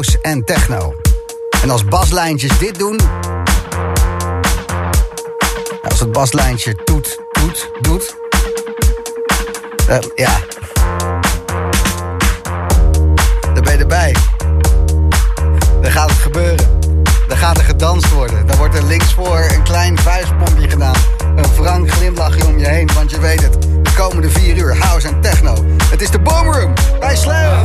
house en techno. En als baslijntjes dit doen... Als het baslijntje toet, toet, doet... Uh, ja. Dan ben je erbij. Dan gaat het gebeuren. Dan gaat er gedanst worden. Dan wordt er links voor een klein vuistpompje gedaan. Een frank glimlachje om je heen, want je weet het. De komende vier uur house en techno. Het is de Boomroom bij Slam.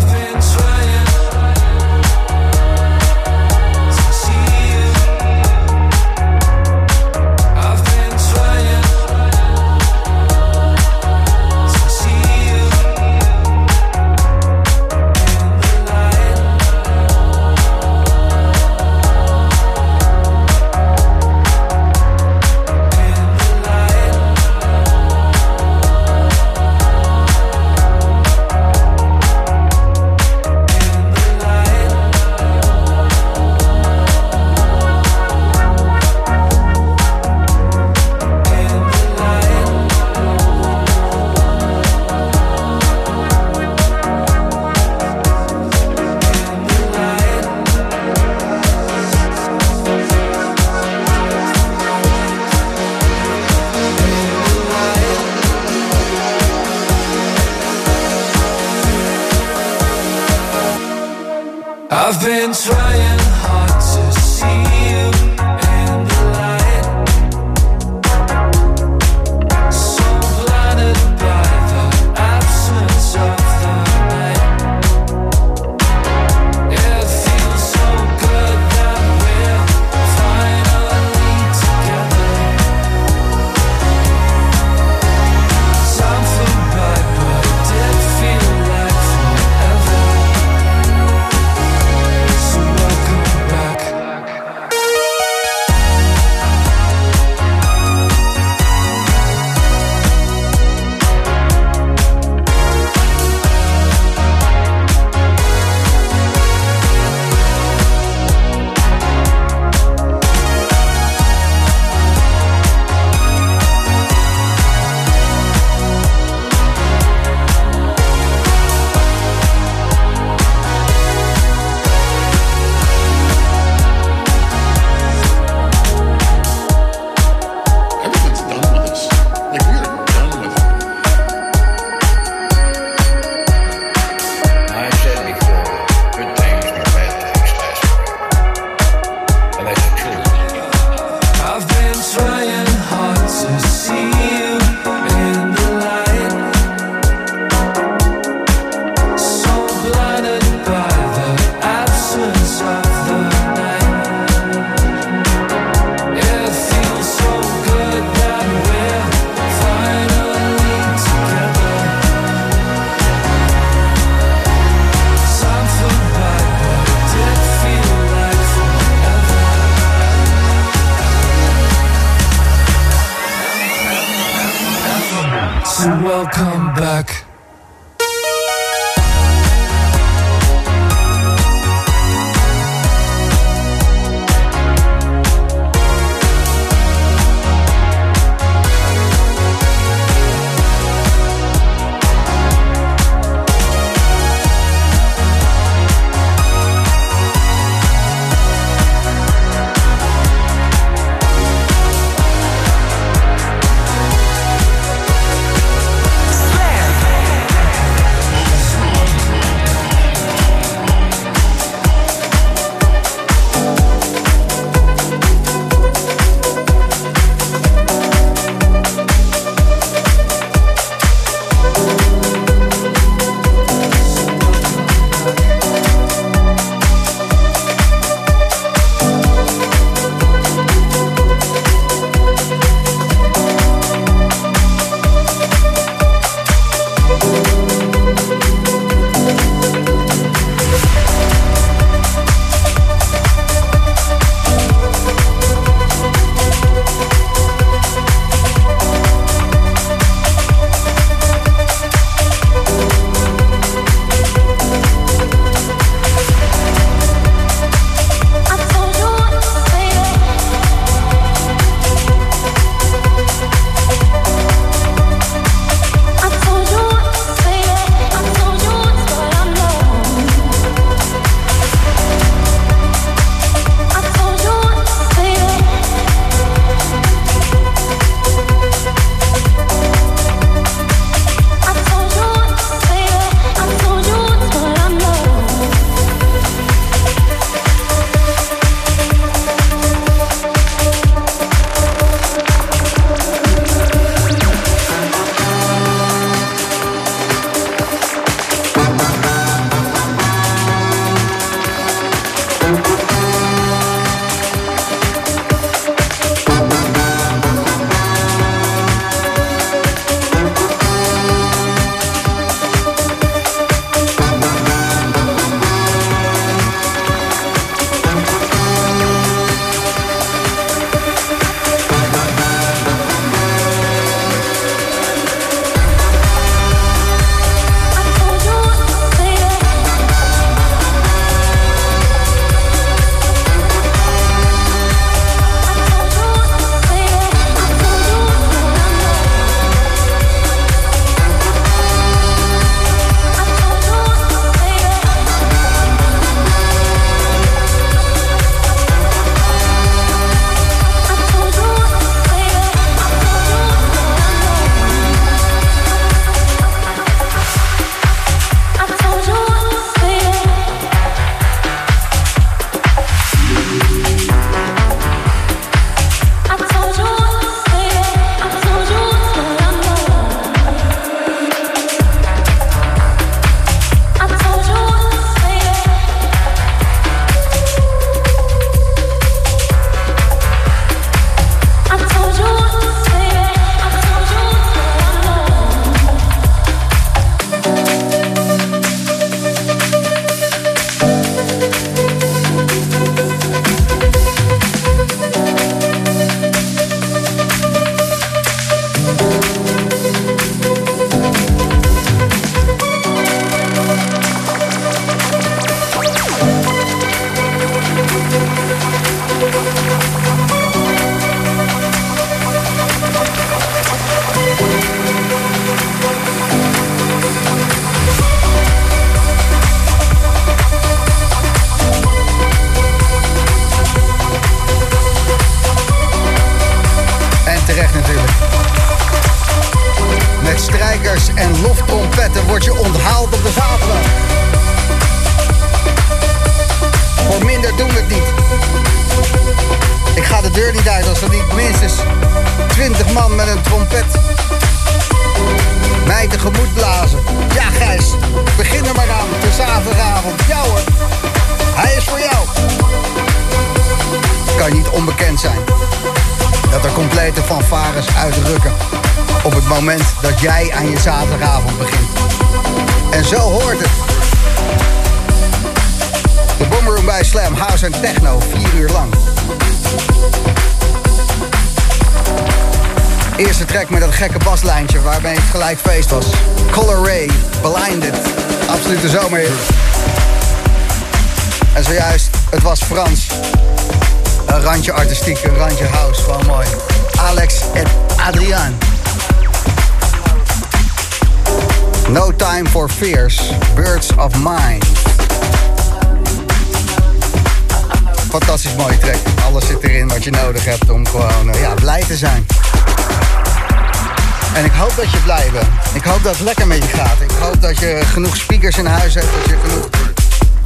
Ik hoop dat het lekker met je gaat. Ik hoop dat je genoeg speakers in huis hebt. Dat je genoeg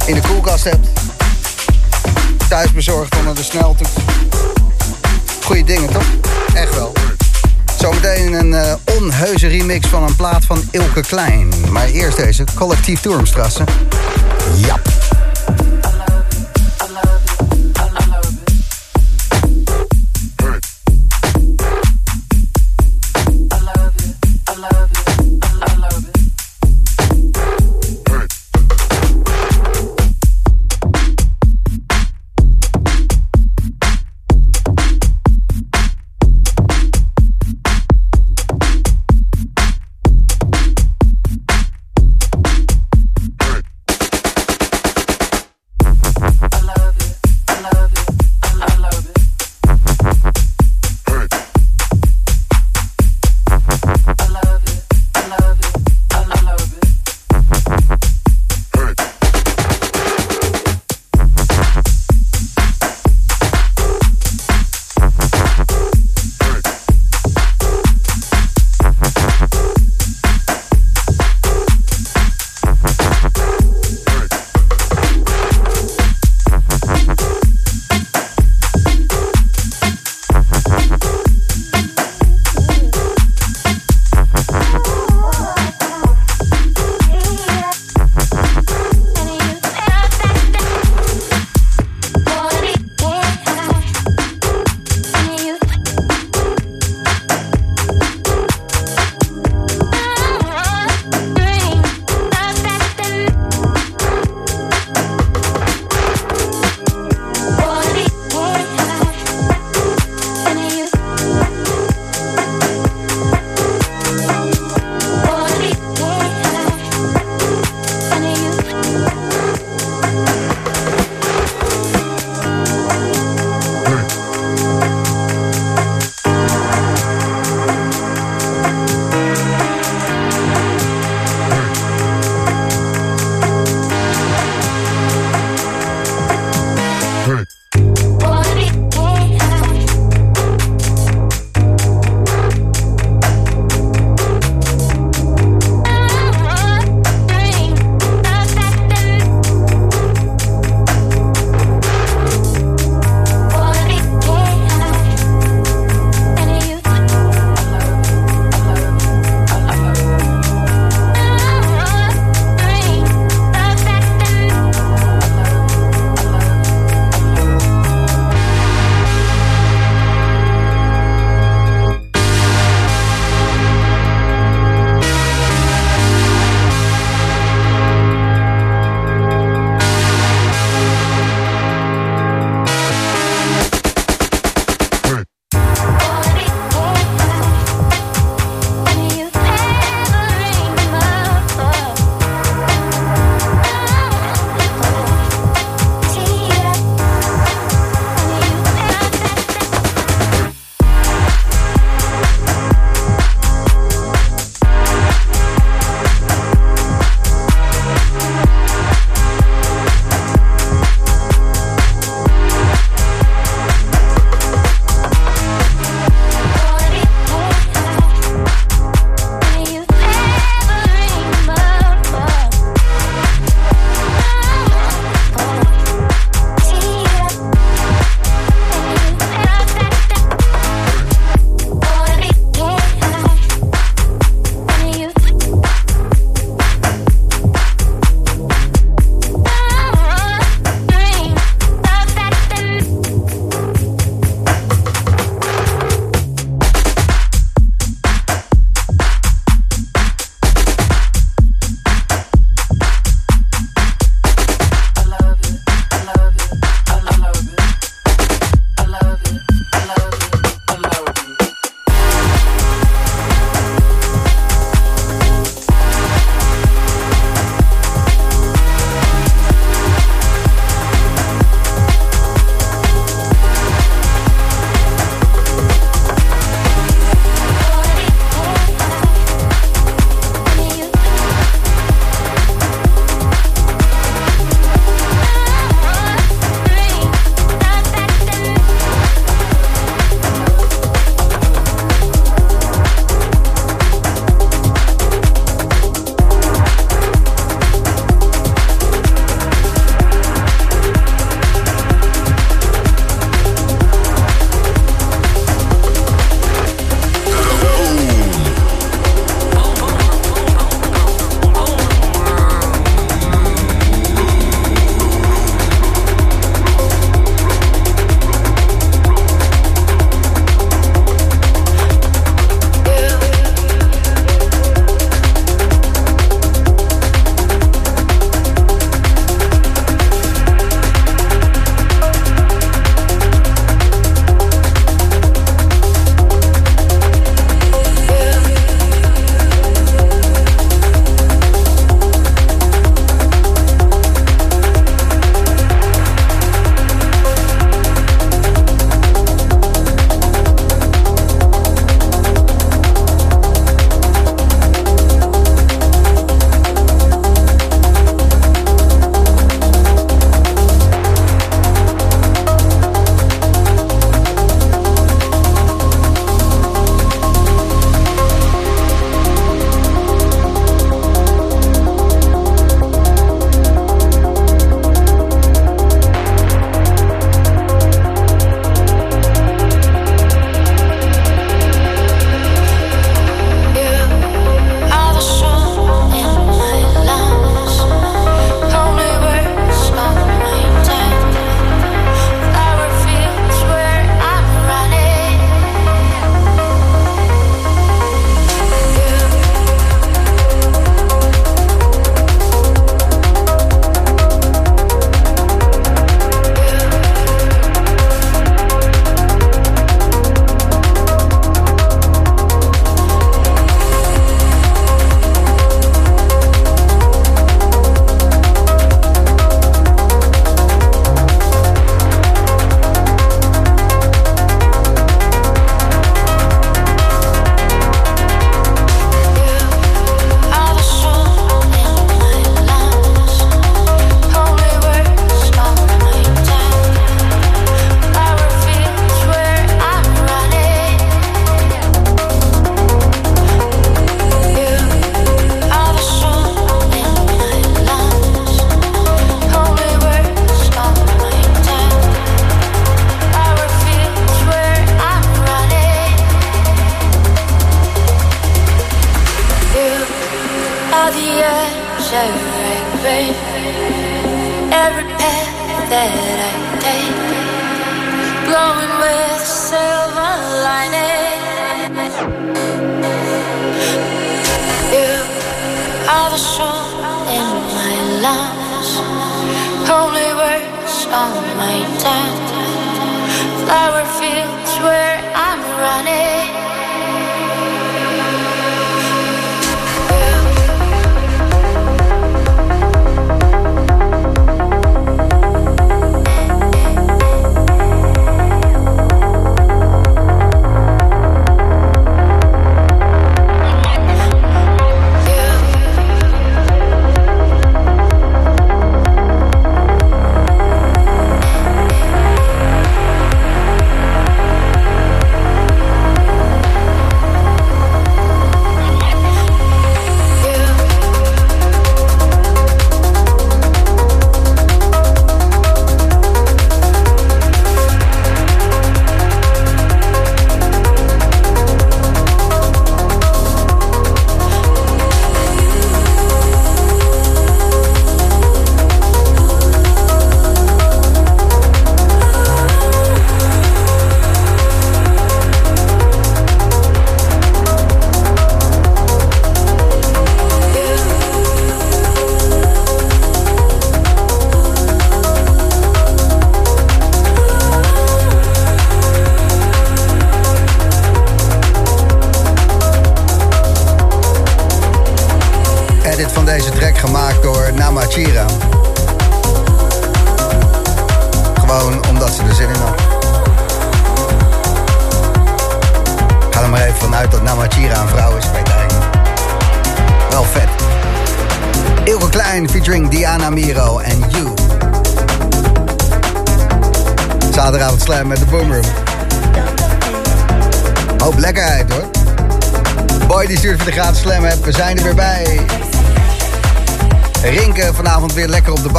in de koelkast hebt. Thuis bezorgd onder de sneltoets. Goeie dingen toch? Echt wel. Zometeen een eh, onheuze remix van een plaat van Ilke Klein. Maar eerst deze, Collectief Toermstrassen. Jap.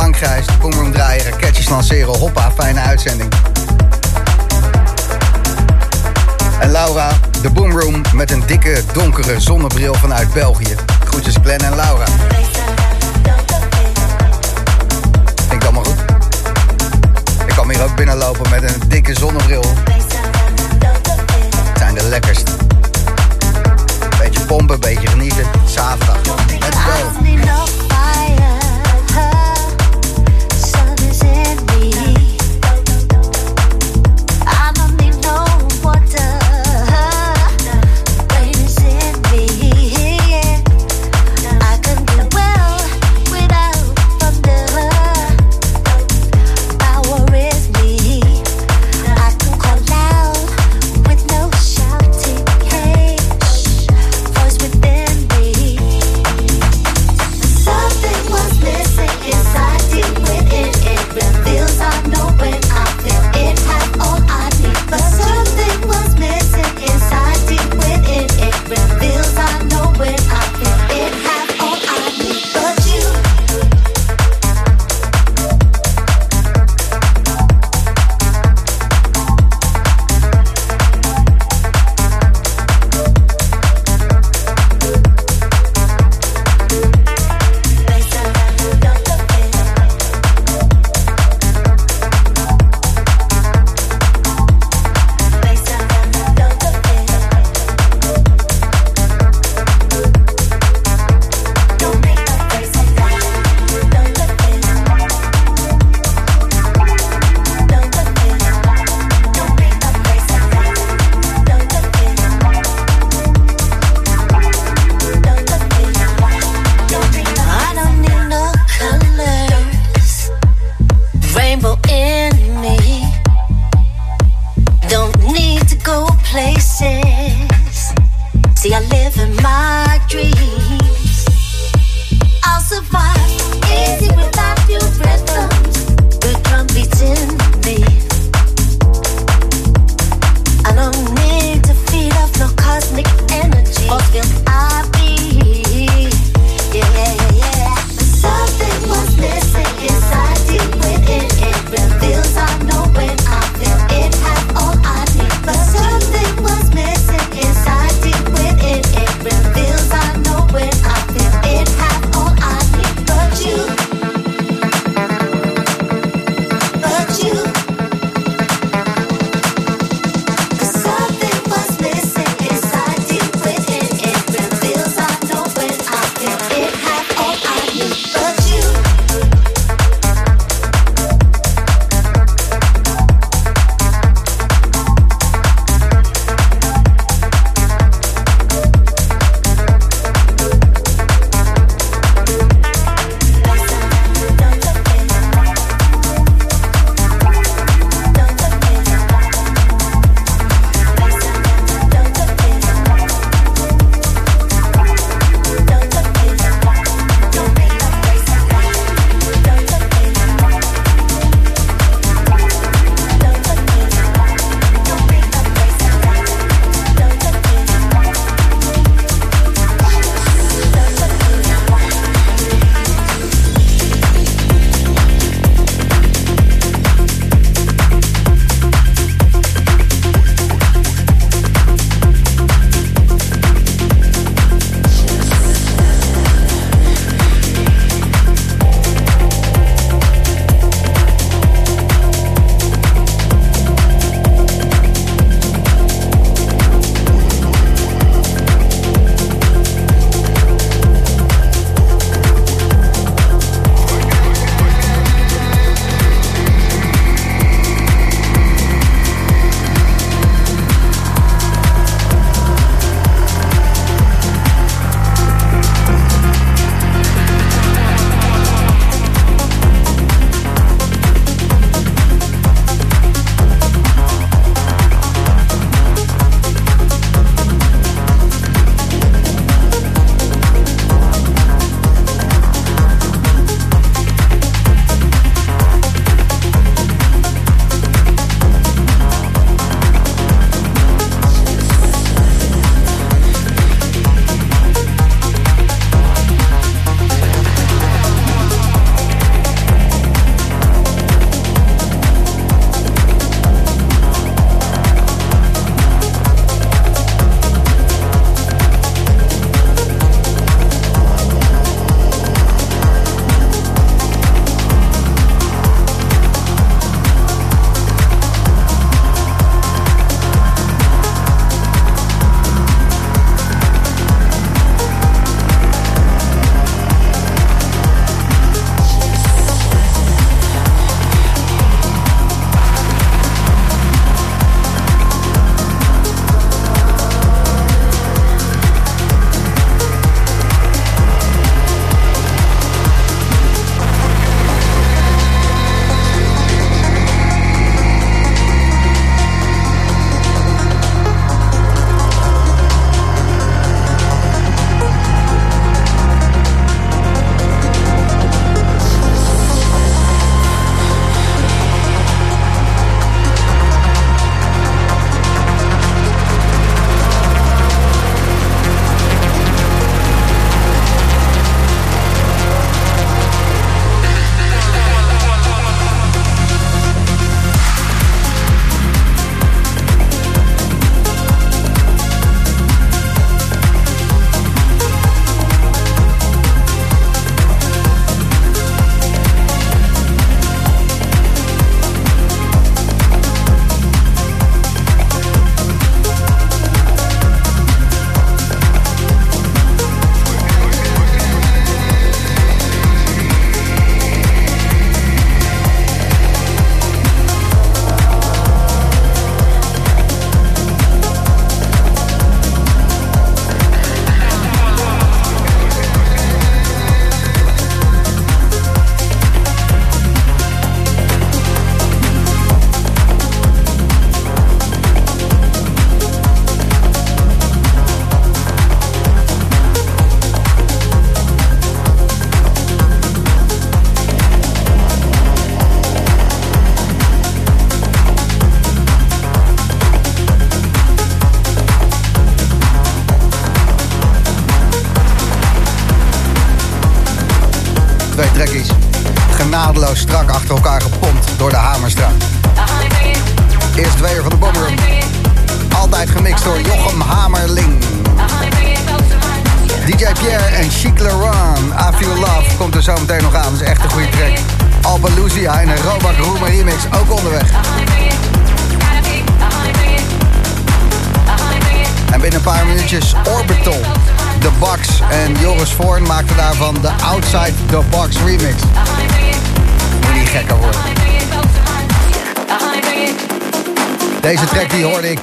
Langrijs. Boomroom draaien, raketjes lanceren. Hoppa, fijne uitzending. En Laura, de Boomroom met een dikke, donkere zonnebril vanuit België. Groetjes Glenn en Laura. Ik ik maar goed. Ik kan hier ook binnenlopen met een dikke zonnebril. Het zijn de lekkerst. Beetje pompen, beetje genieten. Zaterdag. Let's go. Yeah.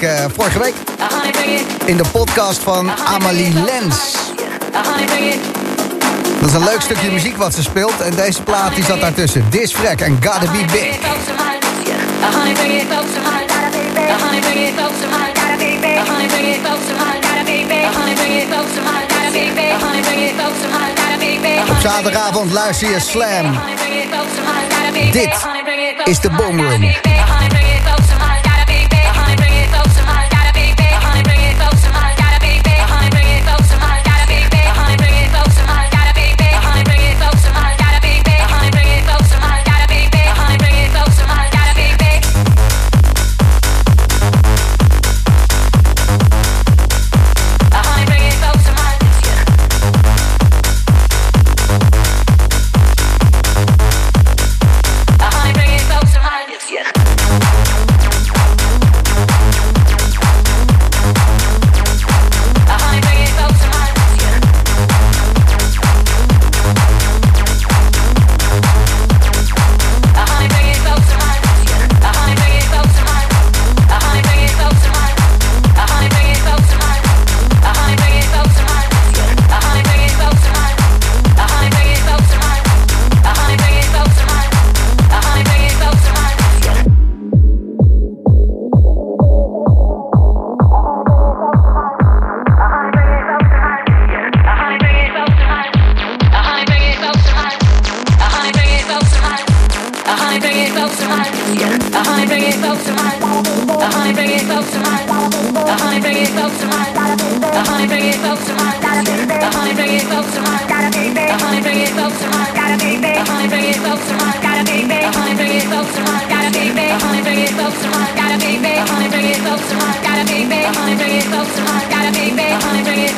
Uh, vorige week in de podcast van Amalie Lens. Dat is een leuk stukje muziek wat ze speelt en deze plaat die zat daartussen. This Frack en Gotta Be Big. Op zaterdagavond luister je Slam. Dit is de Boomroom. honey, bring it close to my, The honey, bring it close to honey, bring it close to honey, bring it honey, bring it honey, bring it honey, bring it honey, bring it honey, bring it honey, bring it honey, bring it honey, bring it honey, bring it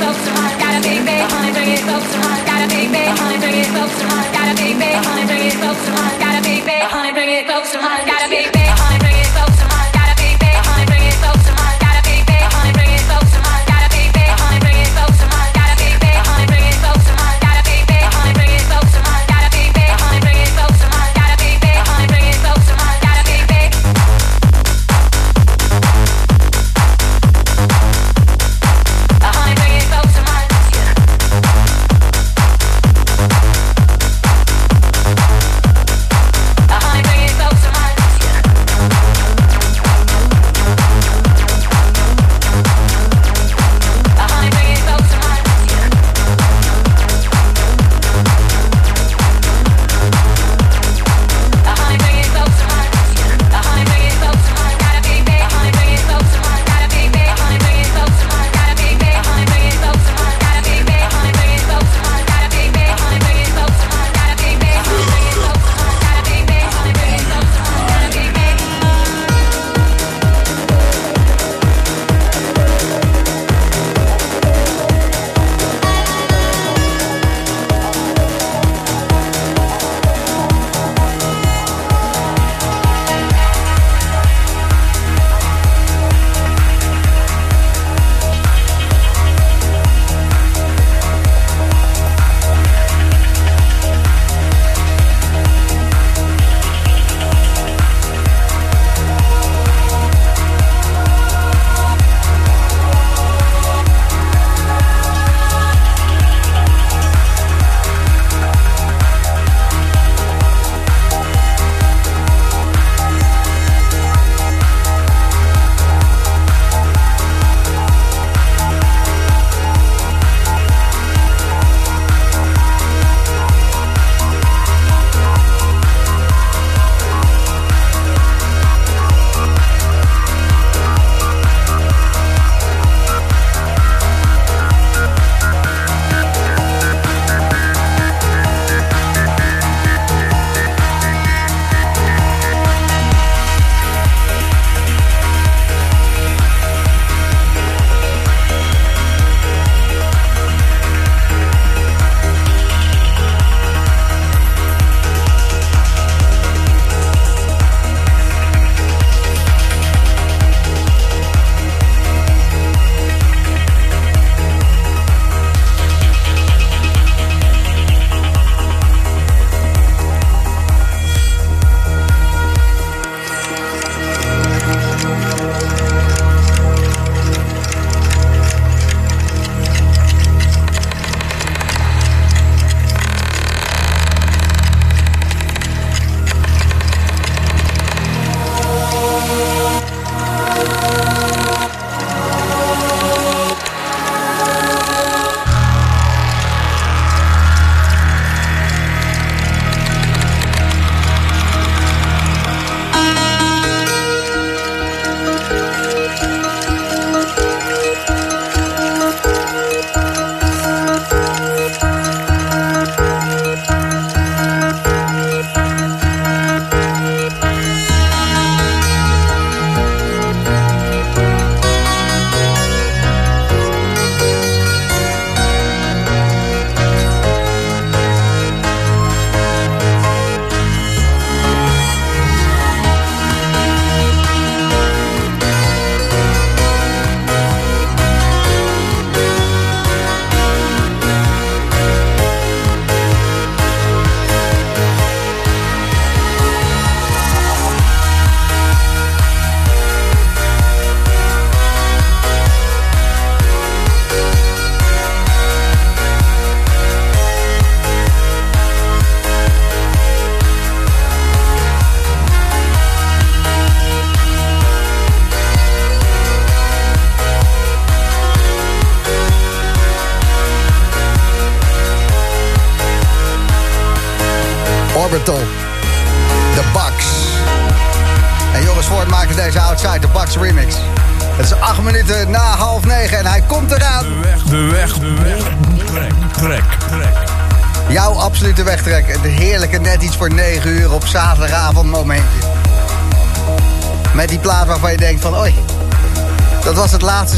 honey, bring it honey, bring it honey, bring it honey, bring it. Gotta be big, honey. Bring it close to mine. Gotta be big.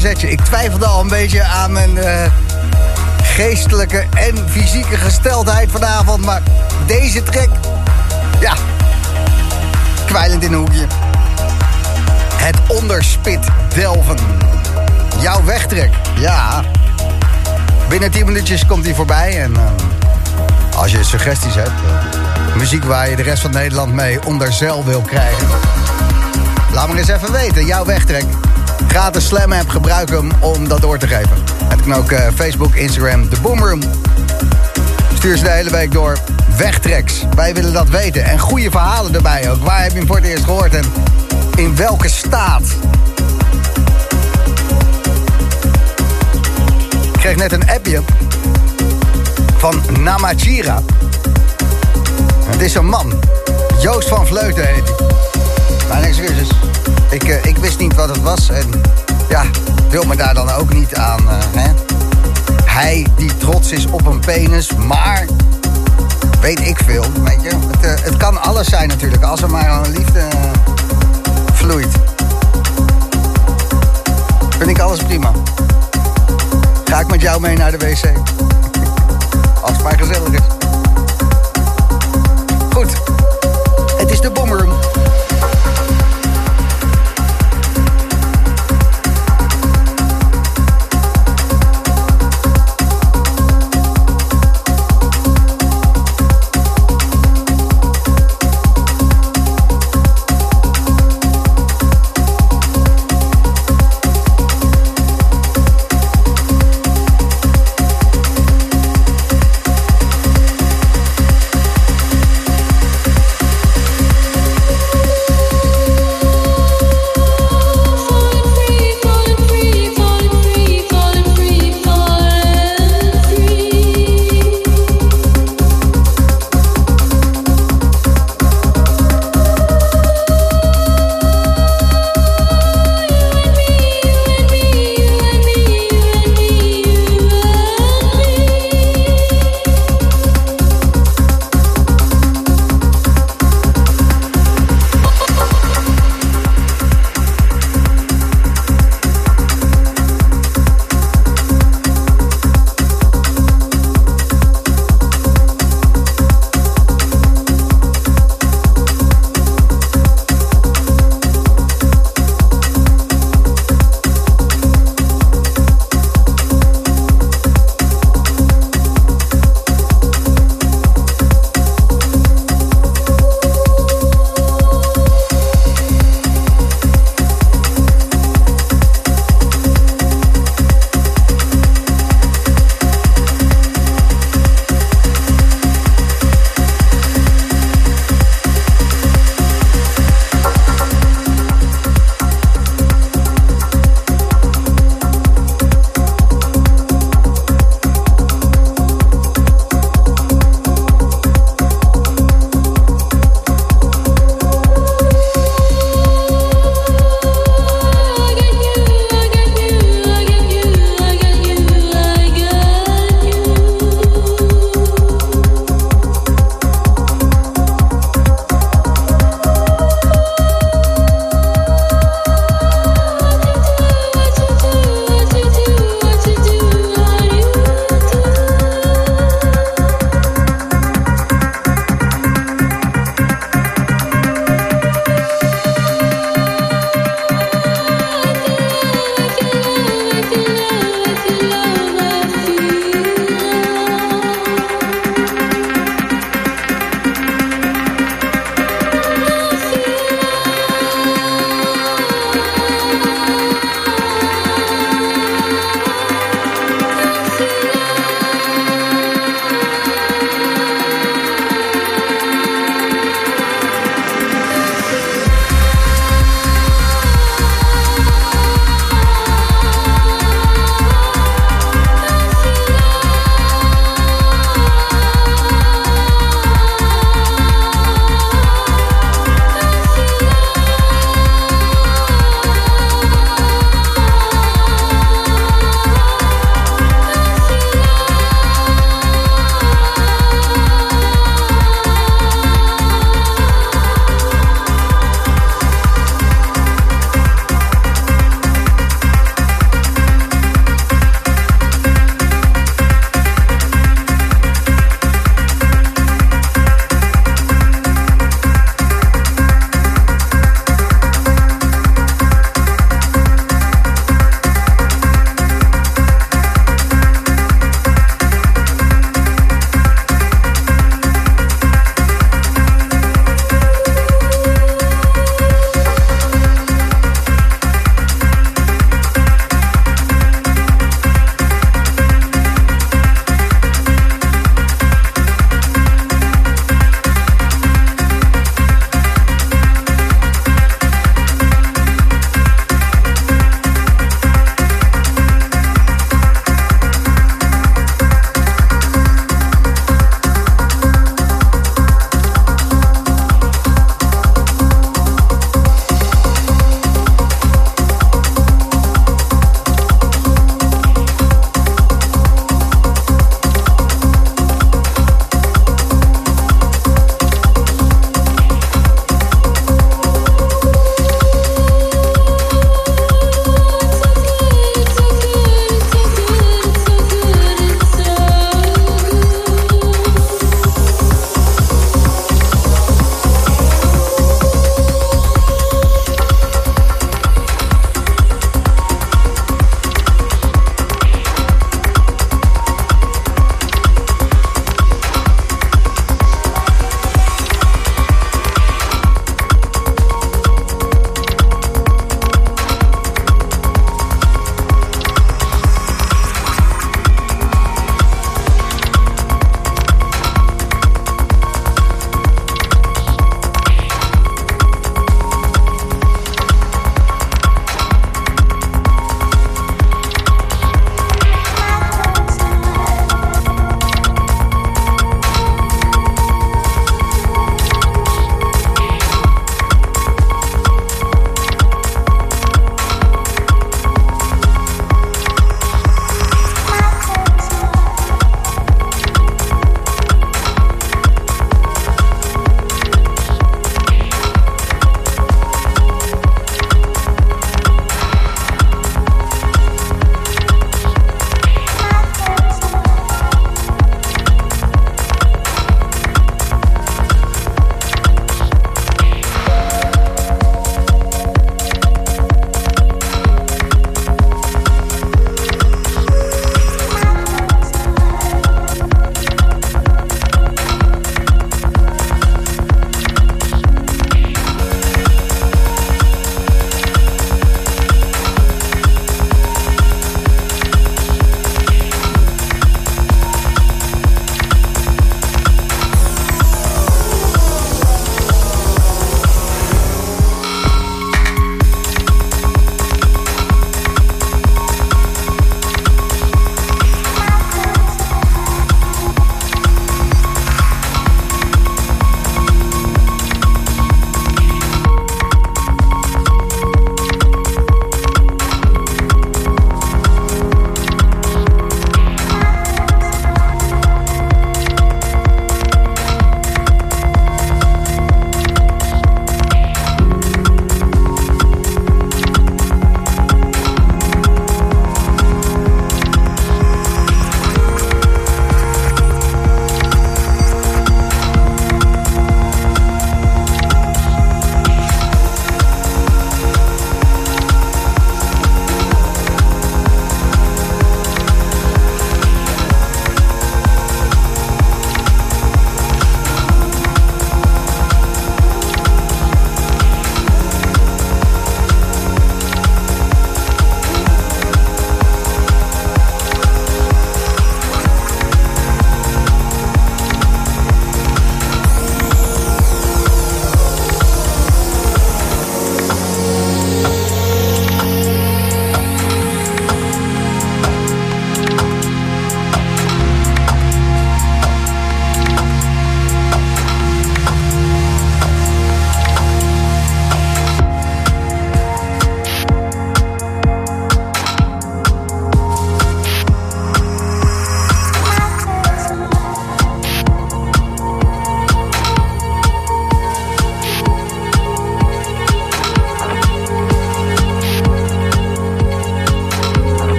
Zetje. Ik twijfelde al een beetje aan mijn uh, geestelijke en fysieke gesteldheid vanavond. Maar deze trek... Ja, kwijlend in een hoekje. Het onderspit delven. Jouw wegtrek. Ja. Binnen 10 minuutjes komt hij voorbij. En uh, als je suggesties hebt. Uh, muziek waar je de rest van Nederland mee onder zeil wil krijgen. Laat me eens even weten. Jouw wegtrek. Gratis Slam app. Gebruik hem om dat door te geven. En dan ook uh, Facebook, Instagram, de Boomroom. Stuur ze de hele week door. Wegtreks. Wij willen dat weten. En goede verhalen erbij ook. Waar heb je hem voor het eerst gehoord? En in welke staat? Ik kreeg net een appje van Namachira. Het is een man. Joost van Vleuten heet hij. Mijn excuses. Ik, uh, ik wist niet wat het was. En ja, wil me daar dan ook niet aan. Uh, hè? Hij die trots is op een penis, maar weet ik veel. Weet je? Het, het kan alles zijn natuurlijk. Als er maar een liefde vloeit. Vind ik alles prima. Ga ik met jou mee naar de wc. Als het maar gezellig is. Goed. Het is de Boomroom.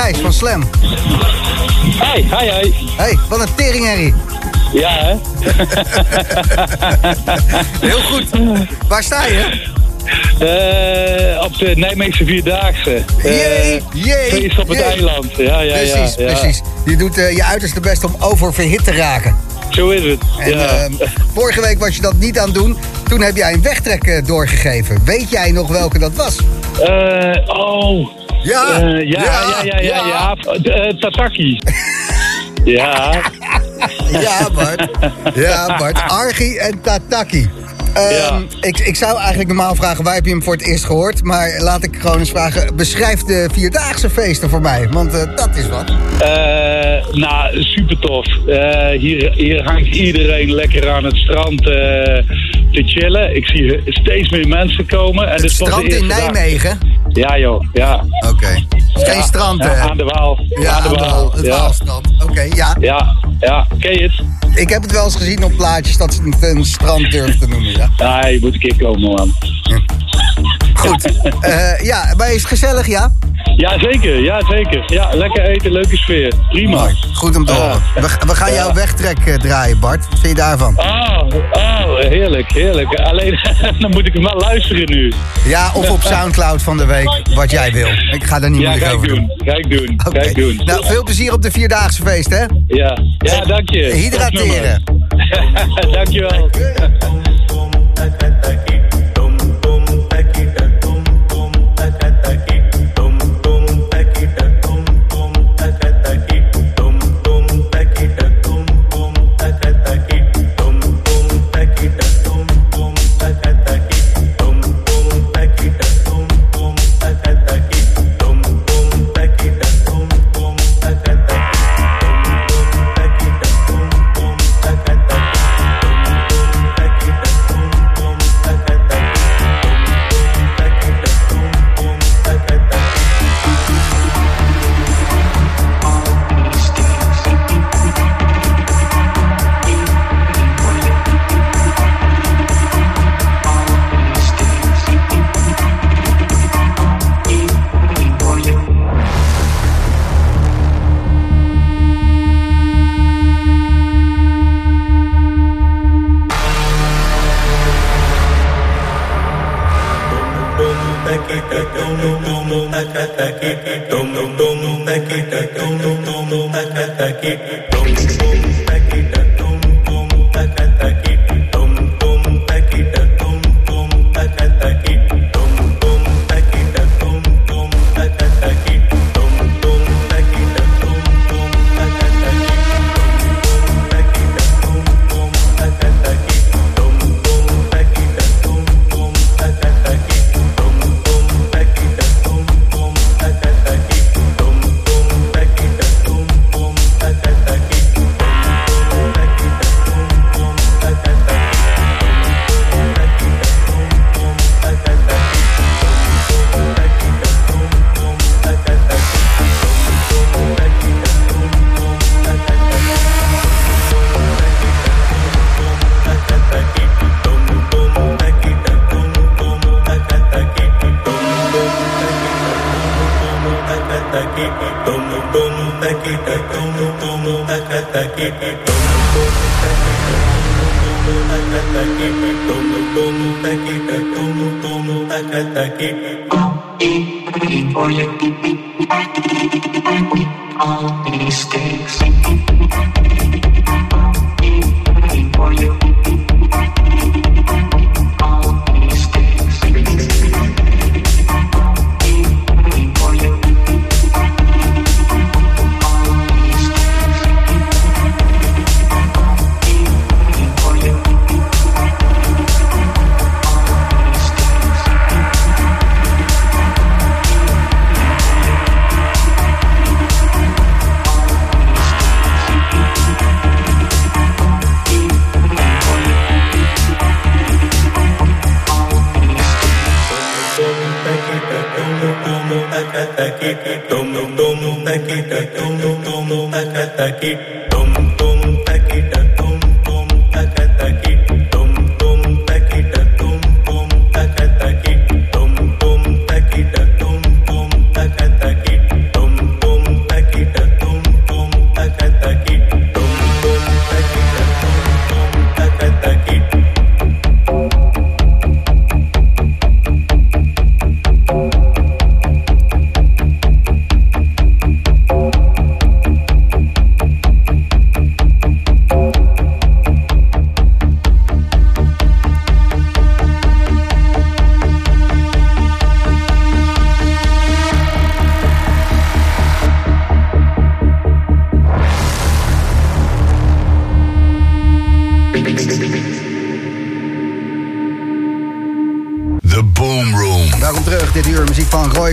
Gijs van Slam. Hey, hi, hi. Hey, wat een teringherrie. Ja, hè? Heel goed. Waar sta je? Eh, op de Nijmeegse Vierdaagse. Eh, Jee, jee, Feest op het jee. eiland. Ja, ja, Precies, ja, ja. precies. Je doet eh, je uiterste best om oververhit te raken. Zo is het. En ja. ehm, vorige week was je dat niet aan het doen. Toen heb jij een wegtrek doorgegeven. Weet jij nog welke dat was? Oh. Ja, Eh, ja, ja, ja, ja, ja. Eh, Tataki. ja. Ja, Bart. Ja, Bart. Archie en Tataki. Ehm, Ja. ik, ik zou eigenlijk normaal vragen, waar heb je hem voor het eerst gehoord? Maar laat ik gewoon eens vragen, beschrijf de Vierdaagse feesten voor mij. Want eh, dat is wat. Eh, nou, super tof. Hier, hier hangt iedereen lekker aan het strand eh, te chillen. Ik zie steeds meer mensen komen. En Het strand in dag. Nijmegen? Ja, joh. Ja. Oké. Geen Ja, strand, eh. aan de Waal. Ja, aan de Waal. Het ja. Waalstrand. Oké, ja. ja, ja. Ken je het? Ik heb het wel eens gezien op plaatjes dat ze het een strand durven te noemen, ja. Ja, je moet een keer komen, man. Goed. Eh, ja, maar is het gezellig, ja? Ja, zeker. Ja, zeker. Ja, lekker eten, leuke sfeer. Prima. Goed om te Ja. horen. We, we gaan jouw wegtrek eh, draaien, Bart. Wat vind je daarvan? Oh, oh, heerlijk, heerlijk. Alleen, dan moet ik hem wel luisteren nu. Ja, of op Soundcloud van de week, wat jij wil. Ik ga daar niet Ja, moeilijk over doen. doen. Ga ik doen. Ga ik doen. Nou, veel plezier op de Vierdaagse feest, hè? Ja, ja dank je. Hydrateren. Dankjewel.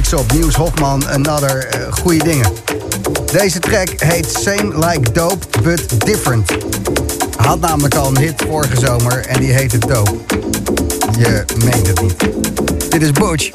Royksop, Nieuws Hofman, Another, uh, goede dingen. Deze track heet Same Like Dope, But Different. Had namelijk al een hit vorige zomer en die heette Dope. Je meent het niet. Dit is Butch.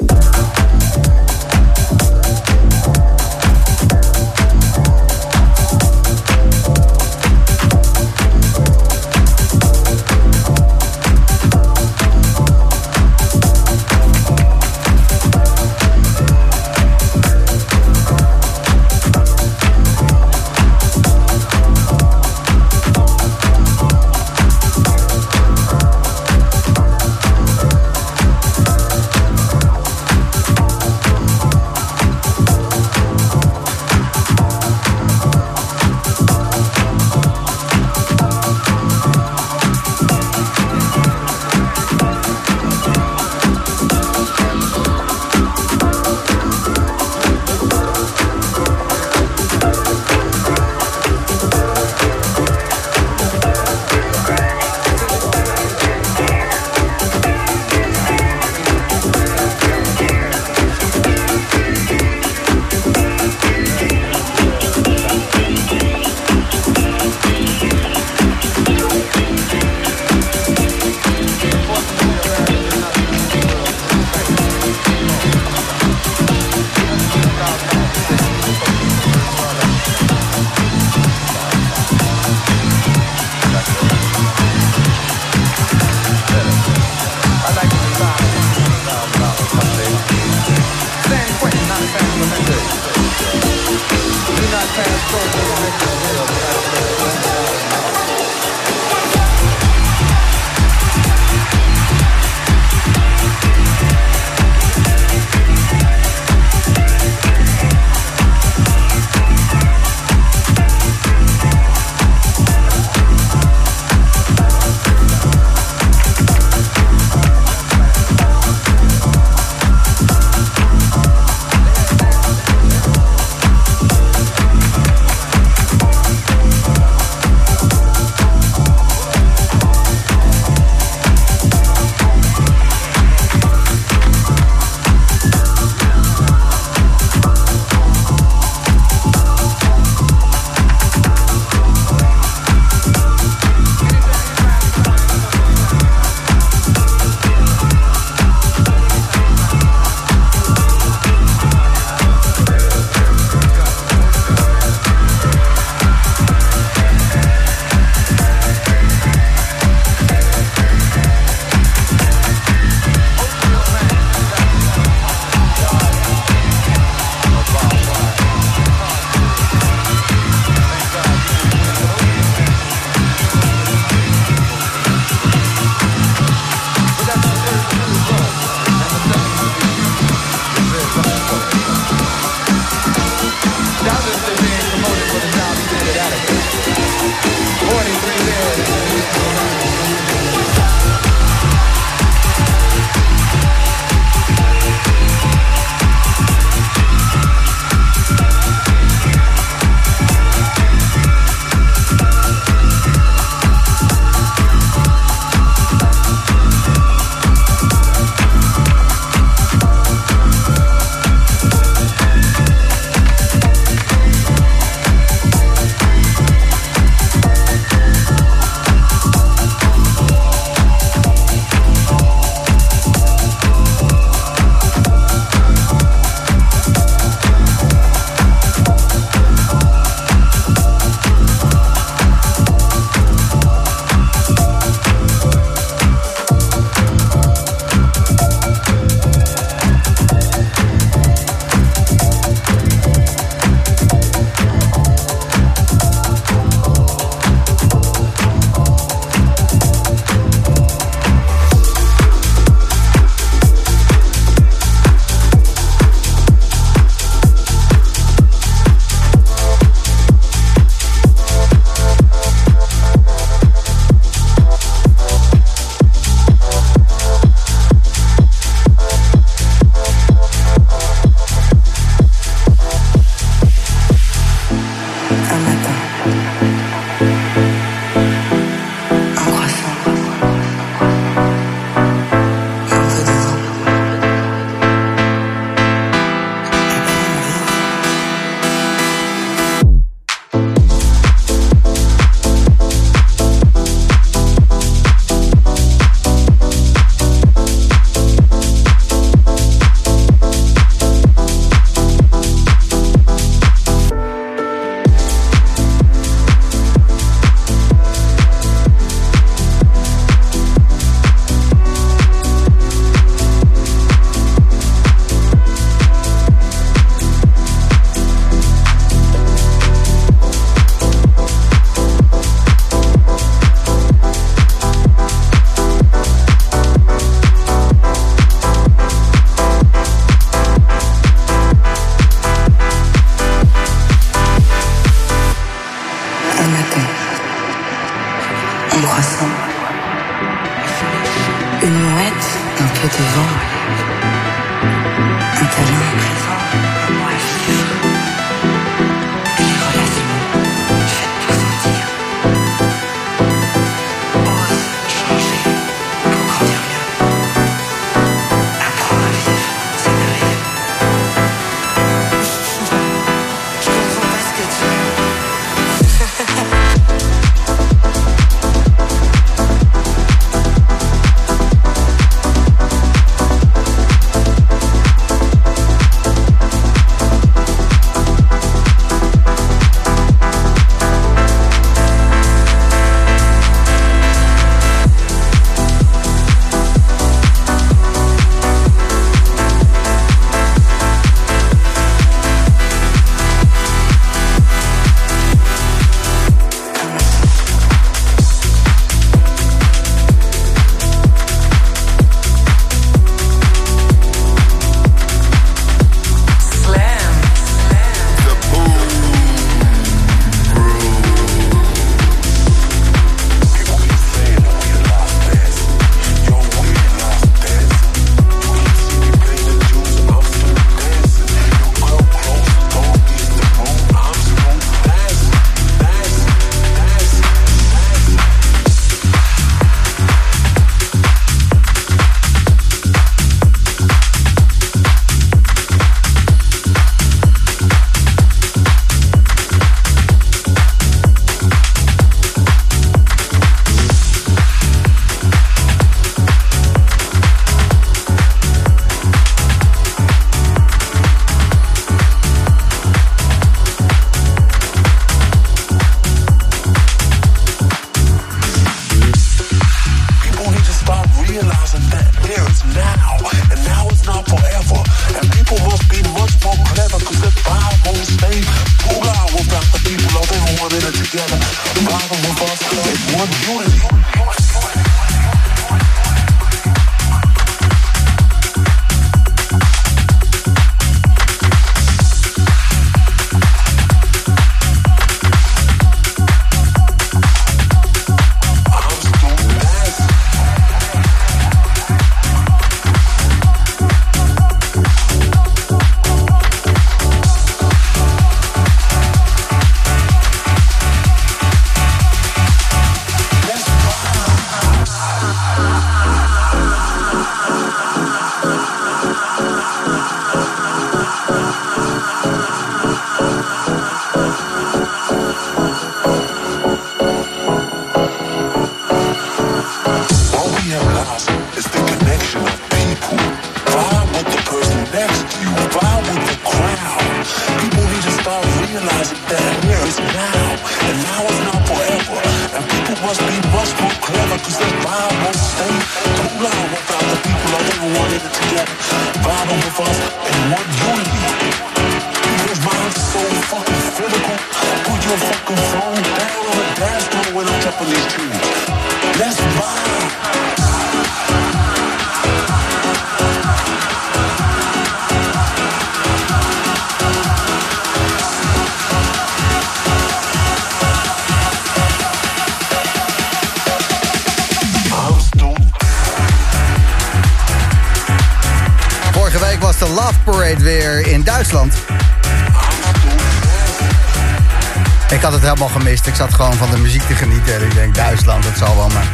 Ik zat gewoon van de muziek te genieten. En ik denk, Duitsland, dat zal wel maar.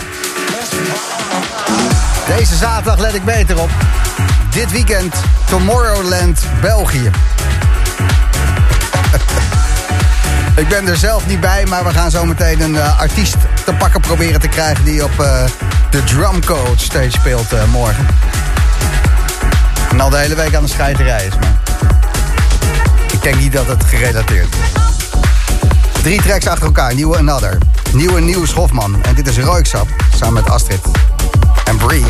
Deze zaterdag let ik beter op. Dit weekend Tomorrowland, België. ik ben er zelf niet bij, maar we gaan zo meteen een eh, artiest te pakken proberen te krijgen... die op eh, de Drumcoach steeds stage speelt eh, morgen. En al de hele week aan de scheiterij is, maar... Ik denk niet dat het gerelateerd is. Drie tracks achter elkaar. Nieuwe Another. Nieuwe Nieuws Hofman. En dit is Roiksap samen met Astrid. En Bree.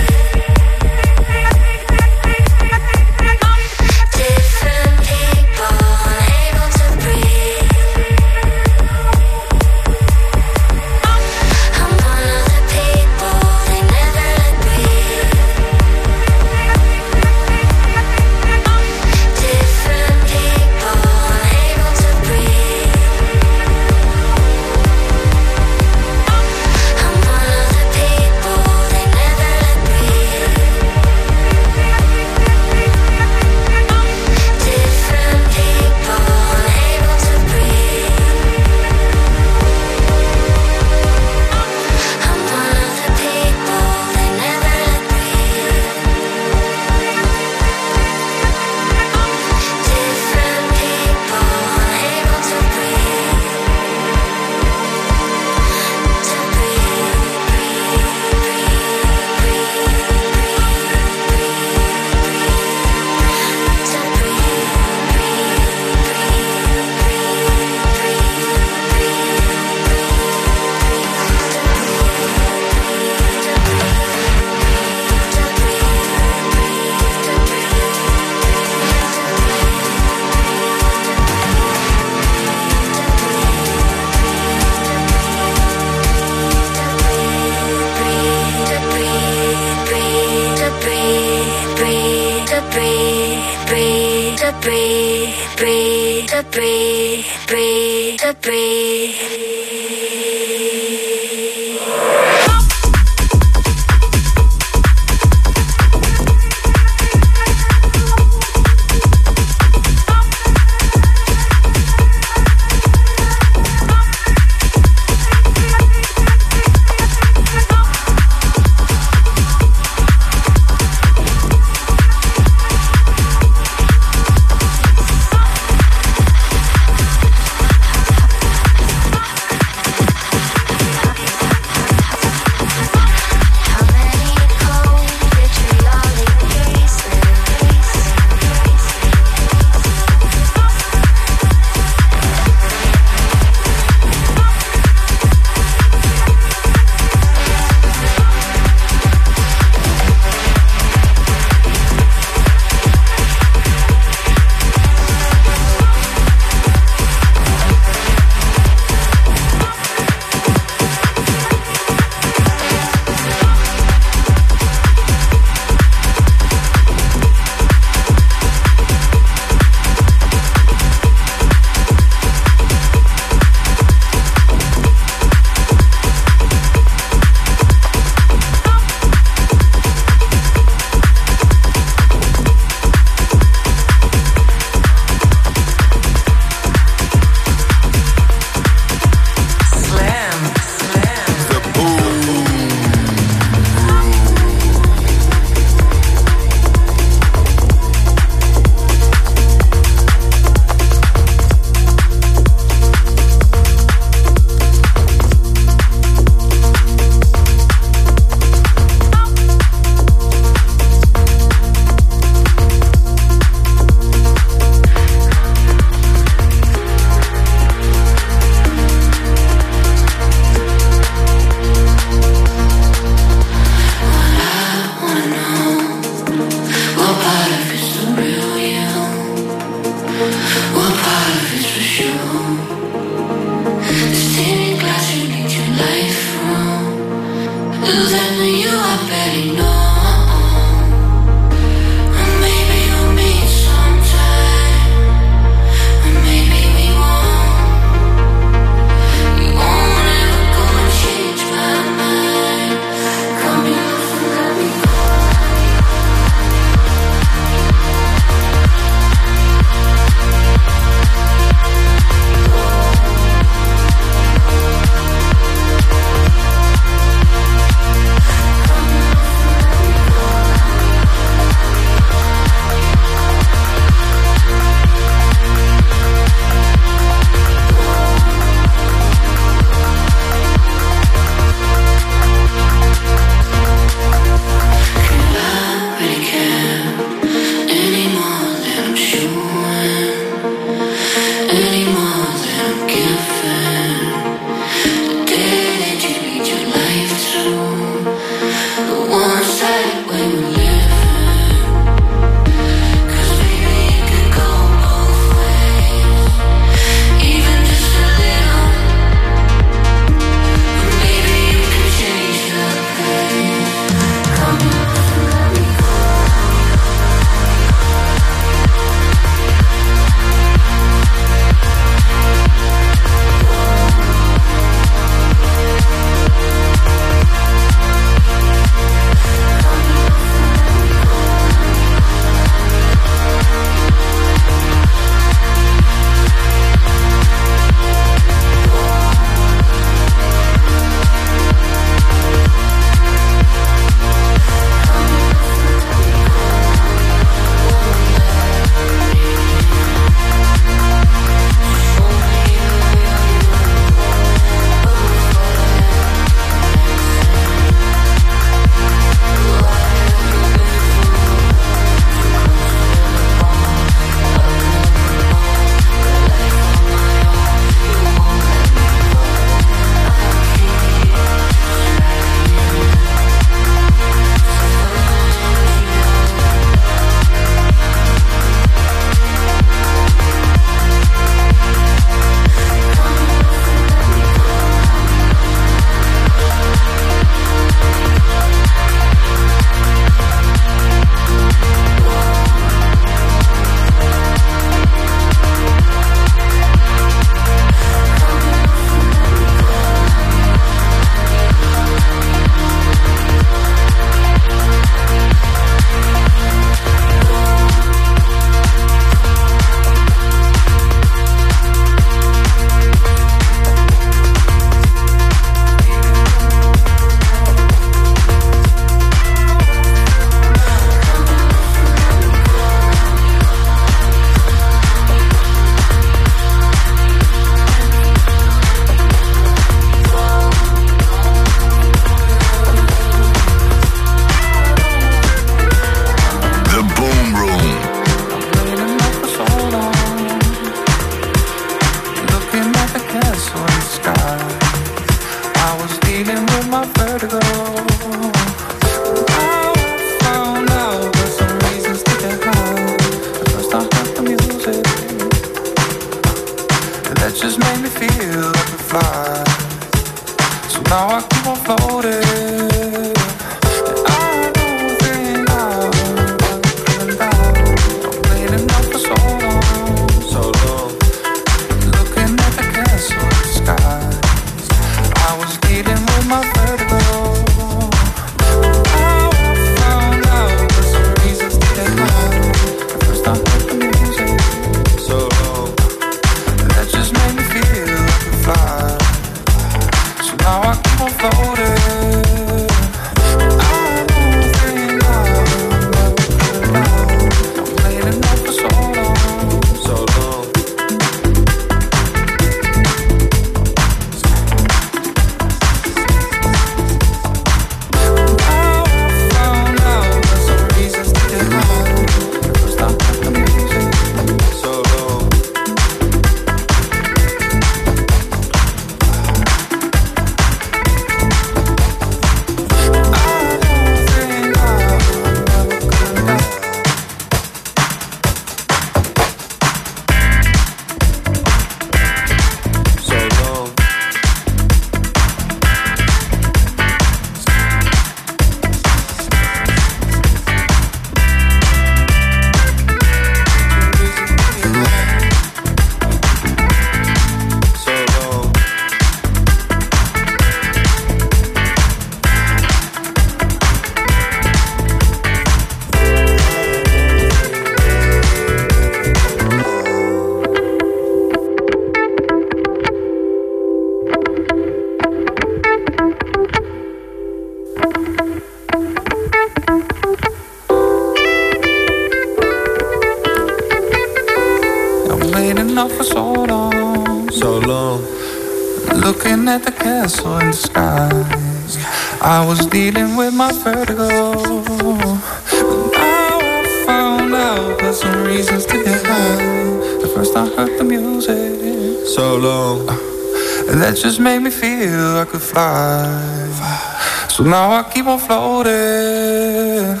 Just made me feel I could fly. So now I keep on floating.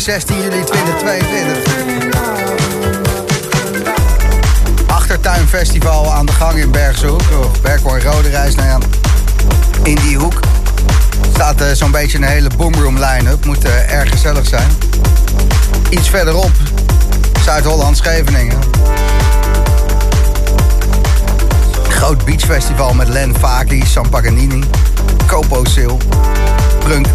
16 juli 2022. Achtertuinfestival aan de gang in Bergse Hoek. Of Berkhoorn Rode Reis, nou. In die hoek staat eh, zo'n beetje een hele boomroom line-up. Moet eh, erg gezellig zijn. Iets verderop, Zuid-Holland, Scheveningen. Groot beachfestival met Len Faki, San Paganini, Copo Sil, Prunk.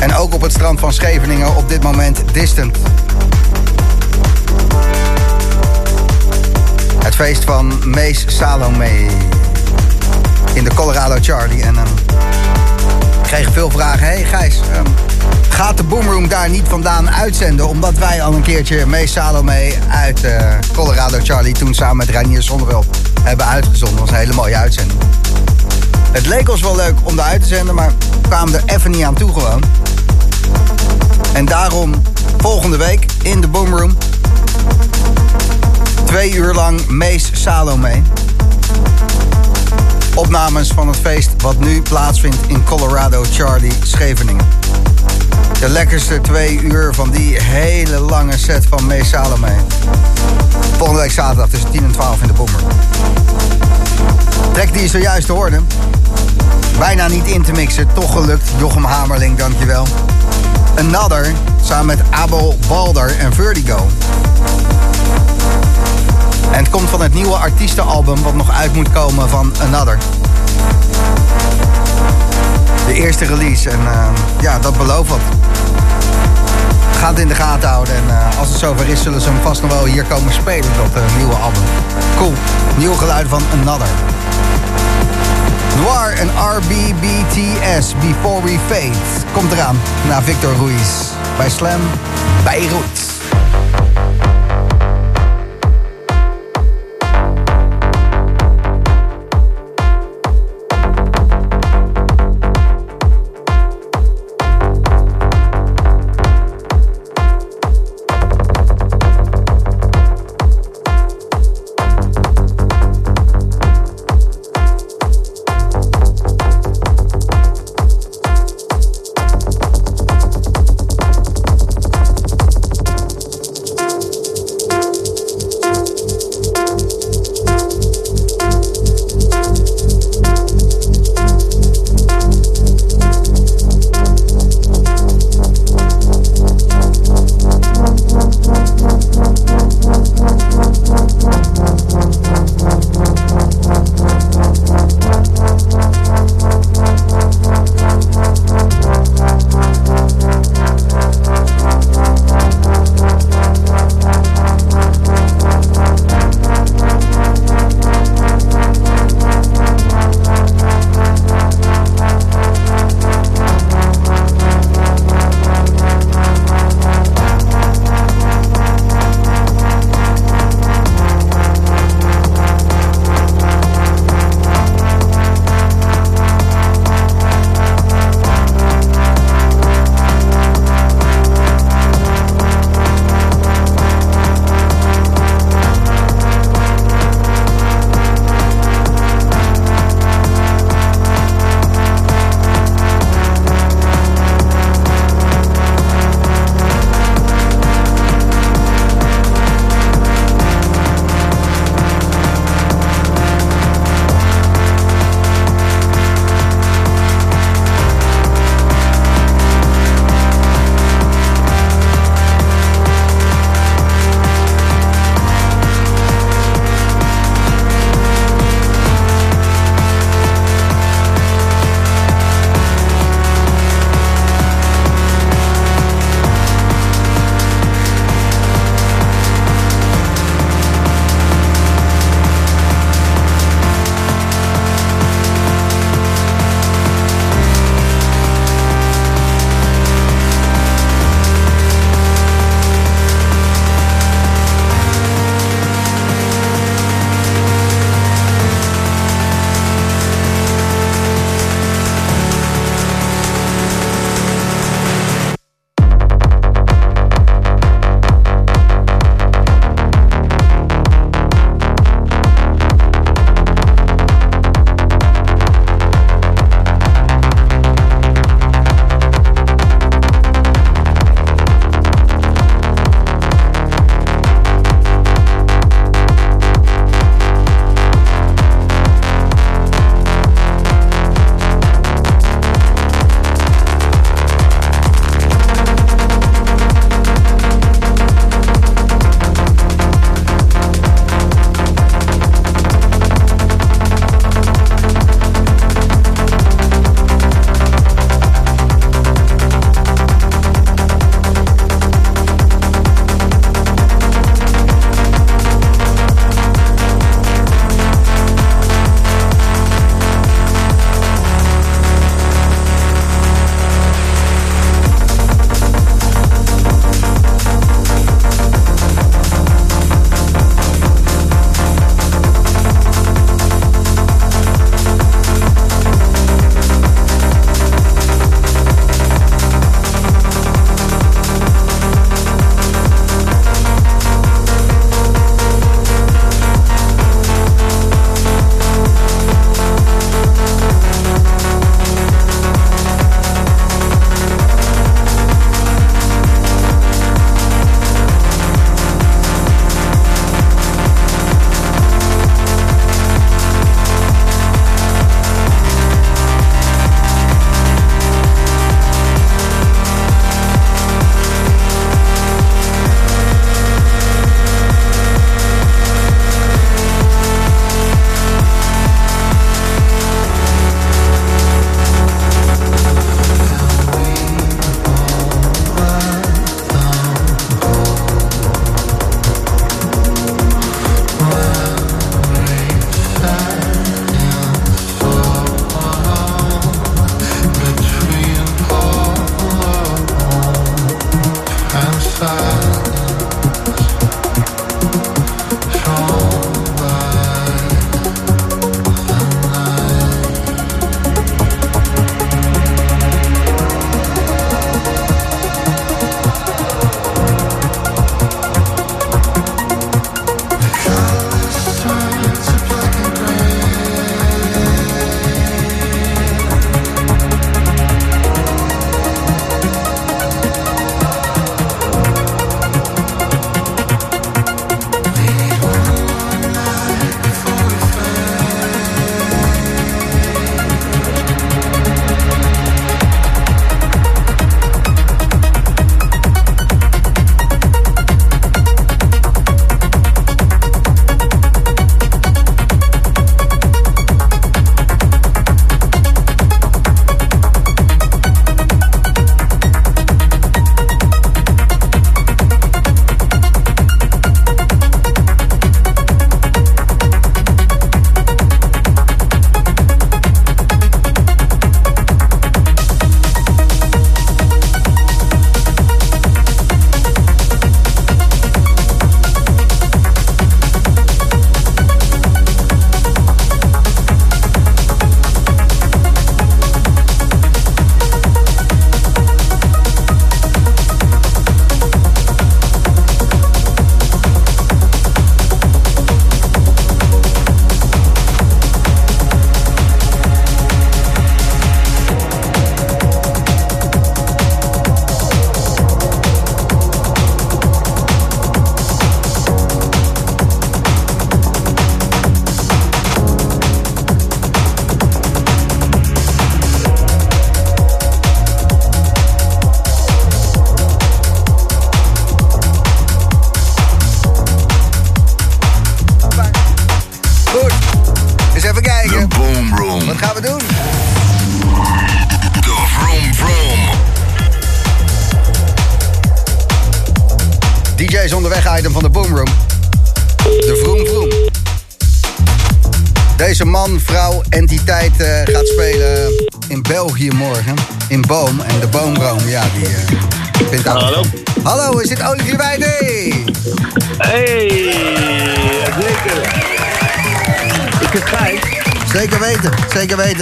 En ook op het strand van Scheveningen op dit moment Distant. Het feest van Mees Salome in de Colorado Charlie. En ehm ik kreeg veel vragen. Hé hey Gijs, ehm, gaat de Boomroom daar niet vandaan uitzenden? Omdat wij al een keertje Mees Salome uit eh, Colorado Charlie... toen samen met Reinier Zonneveld hebben uitgezonden. Dat was een hele mooie uitzending. Het leek ons wel leuk om daar uit te zenden, maar we kwamen er even niet aan toe gewoon. En daarom volgende week in de Boomroom. Twee uur lang Mees Salome. Opnames van het feest wat nu plaatsvindt in Colorado Charlie Scheveningen. De lekkerste twee uur van die hele lange set van Mees Salome. Volgende week zaterdag tussen 10 en 12 in de Boomroom. Trek die je zojuist hoorde. Bijna niet in te mixen, toch gelukt. Jochem Hamerling, dankjewel. Another samen met Abel Balder en Vertigo. En het komt van het nieuwe artiestenalbum wat nog uit moet komen van Another. De eerste release en ehm, ja, dat belooft wat. Ga het in de gaten houden en eh, als het zover is zullen ze hem vast nog wel hier komen spelen, dat uh, nieuwe album. Cool, nieuw geluid van Another. Noir en RBBTS, Before We Fade, komt eraan na Victor Ruiz. Bij Slam, Beirut.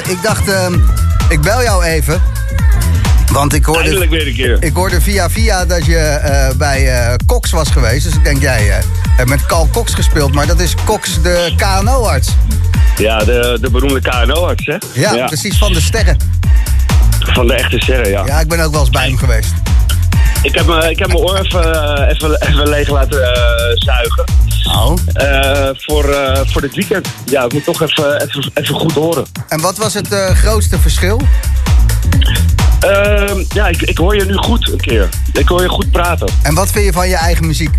Ik dacht, ehm, ik bel jou even. Want ik hoorde, Eindelijk weer een keer. ik hoorde via via dat je eh, bij eh, Cox was geweest. Dus ik denk, jij eh, hebt met Carl Cox gespeeld. Maar dat is Cox, de KNO-arts. Ja, de, de beroemde KNO-arts, hè? Ja, precies, van de sterren. Van de echte sterren, ja. Ja, ik ben ook wel eens bij hem geweest. Ik heb, me, ik heb mijn oor even, even, even leeg laten zuigen. Eh, voor, eh, voor dit weekend. Ja, ik moet toch even, even, even goed horen. En wat was het eh, grootste verschil? Ehm, ja, ik, ik hoor je nu goed een keer. Ik hoor je goed praten. En wat vind je van je eigen muziek?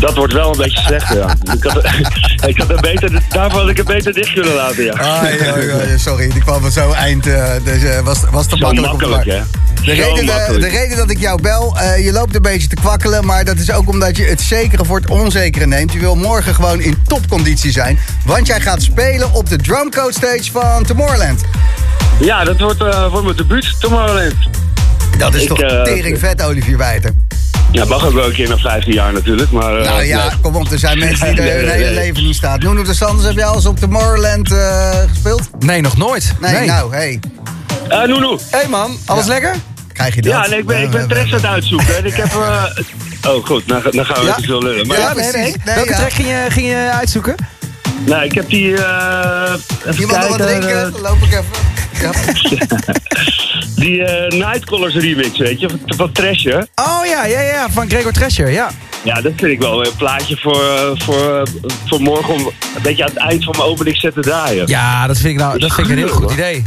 Dat wordt wel een beetje slecht, ja. Ik had, ik had het beter, daarvoor had ik het beter dicht kunnen laten, ja. Ah, ja, ja, sorry, die kwam van zo eind. eh, dus eh, was, was te Zo makkelijk. makkelijk, hè? De Zo reden, de, makkelijk. de reden dat ik jou bel, eh, je loopt een beetje te kwakkelen, maar dat is ook omdat je het zekere voor het onzekere neemt. Je wil morgen gewoon in topconditie zijn, want jij gaat spelen op de drumcode stage van Tomorrowland. Ja, dat wordt, eh wordt mijn debuut Tomorrowland. Dat is Ik, toch eh, tering vet, Olivier Wijter. Ja, mag ook wel een keer na 15 jaar natuurlijk, maar... eh, nou ja, nee. kom op, er zijn mensen die er Nee, hun hele nee. leven niet staat. Nuno de Sanders, heb jij al eens op Tomorrowland eh, gespeeld? Nee, nog nooit. Nee, nou, hey, Eh, Noeno. Hey man, alles Ja. lekker? Krijg je dat? Ja, nee, ik ben, ik ben tracks aan het uitzoeken. En ik heb... eh, oh, goed, dan, dan gaan we Ja? even veel lullen. Maar Ja, ja, nee, nee. precies. Nee, Welke ja. track ging je, ging je uitzoeken? nou, ik heb die... eh even Iemand nog wat drinken? eh, loop ik even. Ja. die eh Nightcallers remix, weet je, van, van Trasher. Oh ja, ja, ja, van Gregor Thrasher, ja. Ja, dat vind ik wel een plaatje voor, voor, voor morgen om een beetje aan het eind van mijn opening set te draaien. Ja, dat vind ik, nou, dat vind ik een heel goed idee.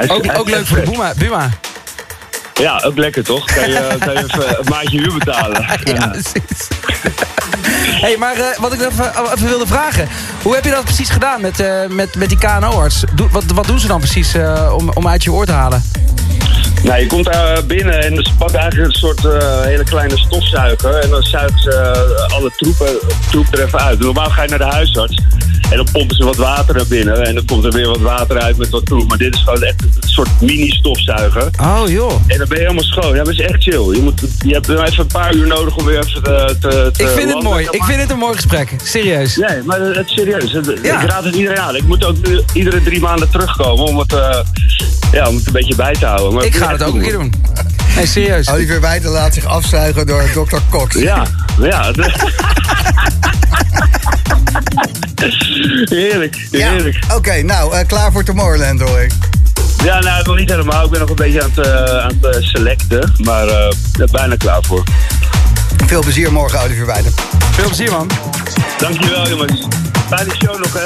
Is- Ook, ook leuk voor de. Buma. Buma. Ja, ook lekker toch? Kan je, kan je even een maandje huur betalen. Ja, precies. hey, maar eh, wat ik even, even wilde vragen. Hoe heb je dat precies gedaan met, eh, met, met die KNO-arts? Wat, wat doen ze dan precies eh, om, om uit je oor te halen? Nou, je komt daar binnen en ze pakken eigenlijk een soort eh, hele kleine stofzuiger. En dan zuigen ze eh, alle troepen, troep er even uit. Normaal ga je naar de huisarts en dan pompen ze wat water naar binnen. En dan komt er weer wat water uit met wat troep. Maar dit is gewoon echt een soort mini-stofzuiger. Oh joh. En dan ben je helemaal schoon. Ja, het is echt chill. Je, moet, je hebt wel even een paar uur nodig om weer even te... te, Ik vind het mooi. Ik vind het een mooi gesprek. Serieus. Nee, maar het is serieus. Het- Ja. Ik raad het iedereen aan. Ik moet ook nu iedere drie maanden terugkomen om het, eh, ja, om het een beetje bij te houden. Maar Ik ga het ook een keer doen. Nee, serieus. Olivier Wijter laat zich afzuigen door Dr. Cox. Ja, ja. heerlijk, Ja, heerlijk. Oké, nou, eh, klaar voor Tomorrowland hoor ik. Ja, nou, nog niet helemaal. Ik ben nog een beetje aan het, eh, aan het eh, selecten. Maar eh, ja, bijna klaar voor. Veel plezier morgen, Olivier Wijter. Veel plezier man. Dankjewel, jongens. Fijne show nog, hè.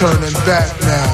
Turning back now.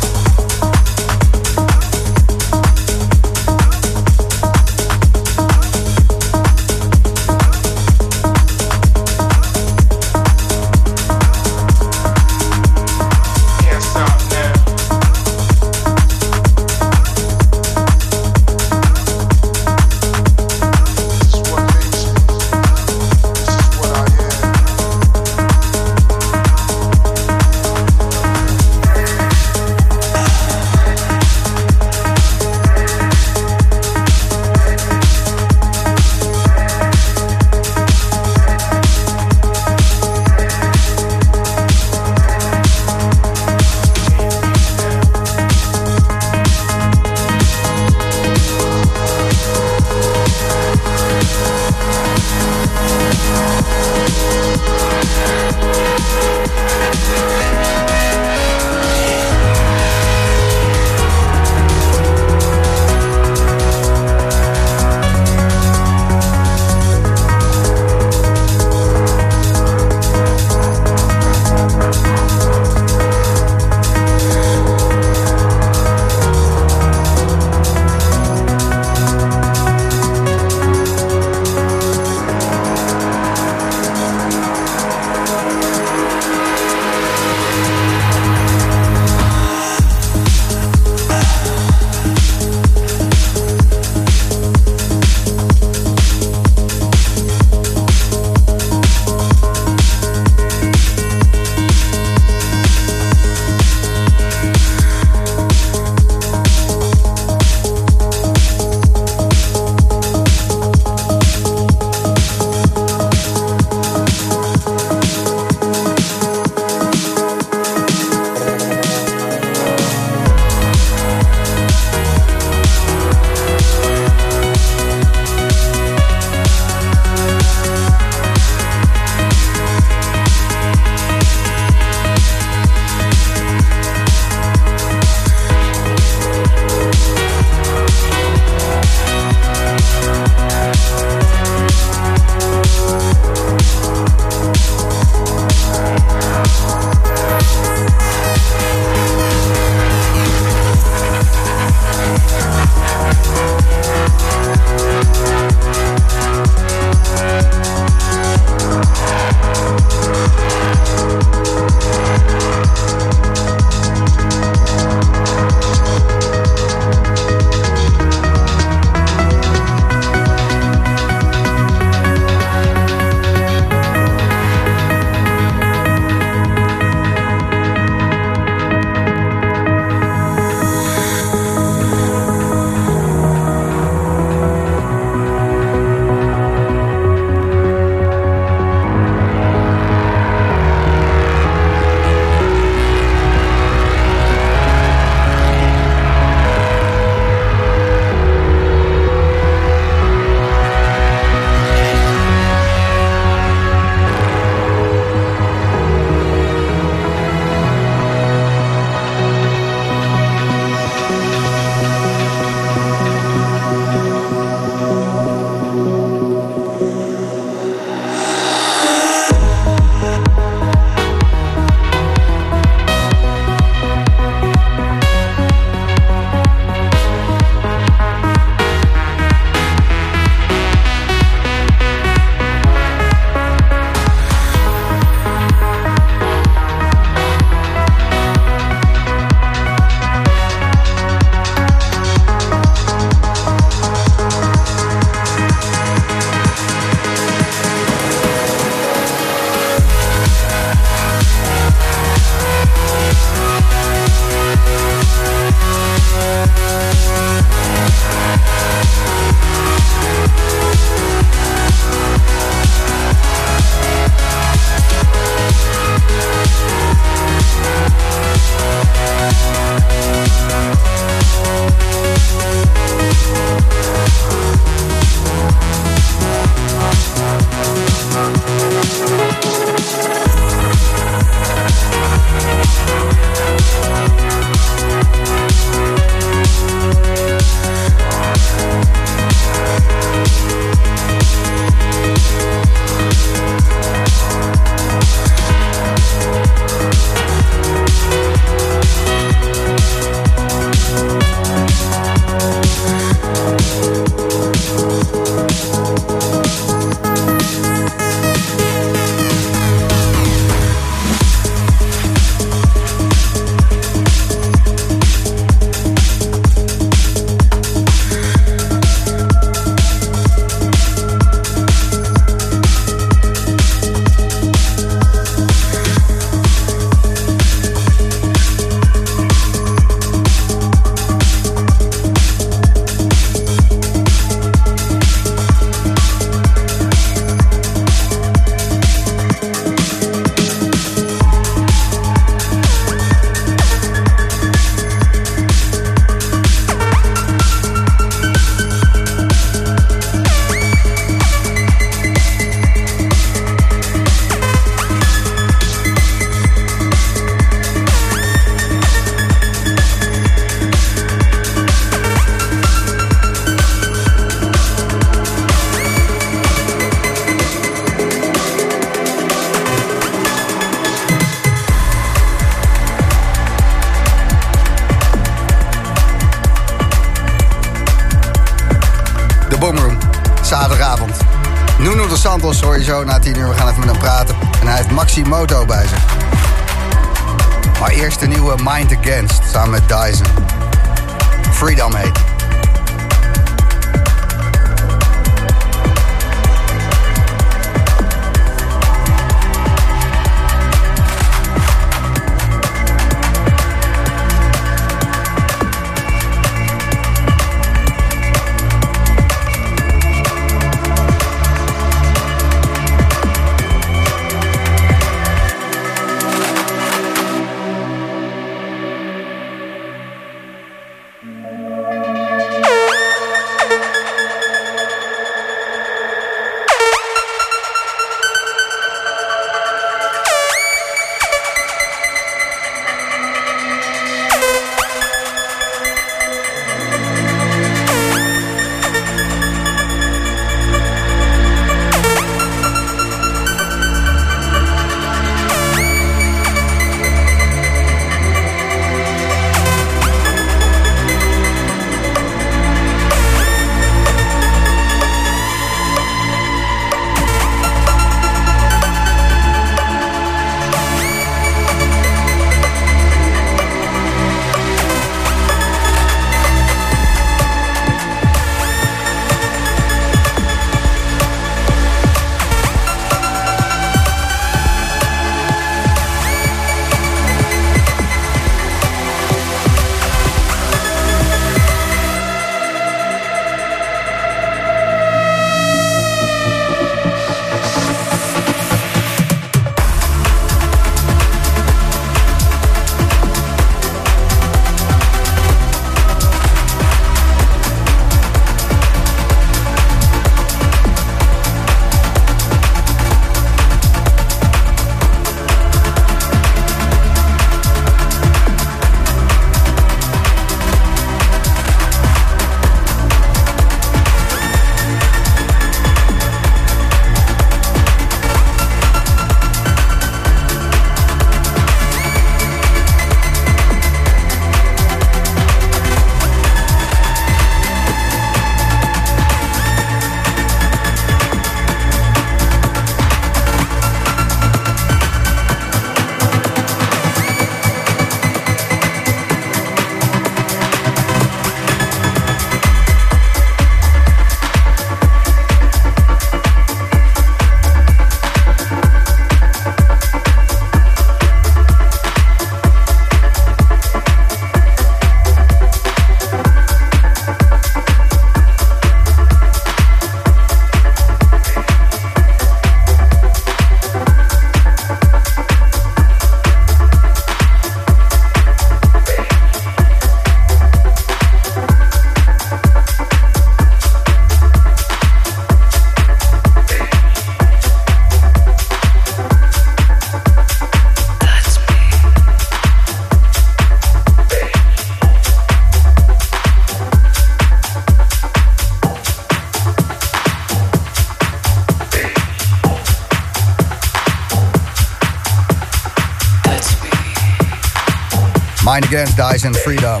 Against Dyson Freedom.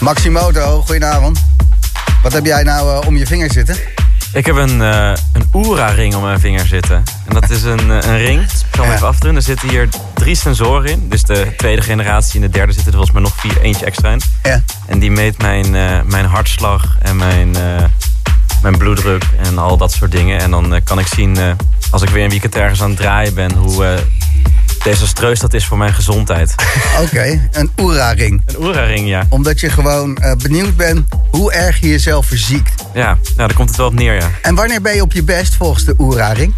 Maximoto, goedenavond. Wat heb jij nou eh, om je vinger zitten? Ik heb een, eh een Oura-ring om mijn vinger zitten. En dat is een, eh, een ring. Ik zal hem even afdoen. Er zitten hier drie sensoren in. Dus de tweede generatie en de derde zitten er volgens mij nog vier, eentje extra in. Ja. En die meet mijn, mijn hartslag en mijn, eh, mijn bloeddruk en al dat soort dingen. En dan kan ik zien, als ik weer een weekend ergens aan het draaien ben, hoe desastreus dat is voor mijn gezondheid. Oké, een Oura-ring. Een Oura-ring, ja. Omdat je gewoon eh, benieuwd bent hoe erg je jezelf verziekt. Ja, nou, daar komt het wel op neer, ja. En wanneer ben je op je best volgens de Oera-ring?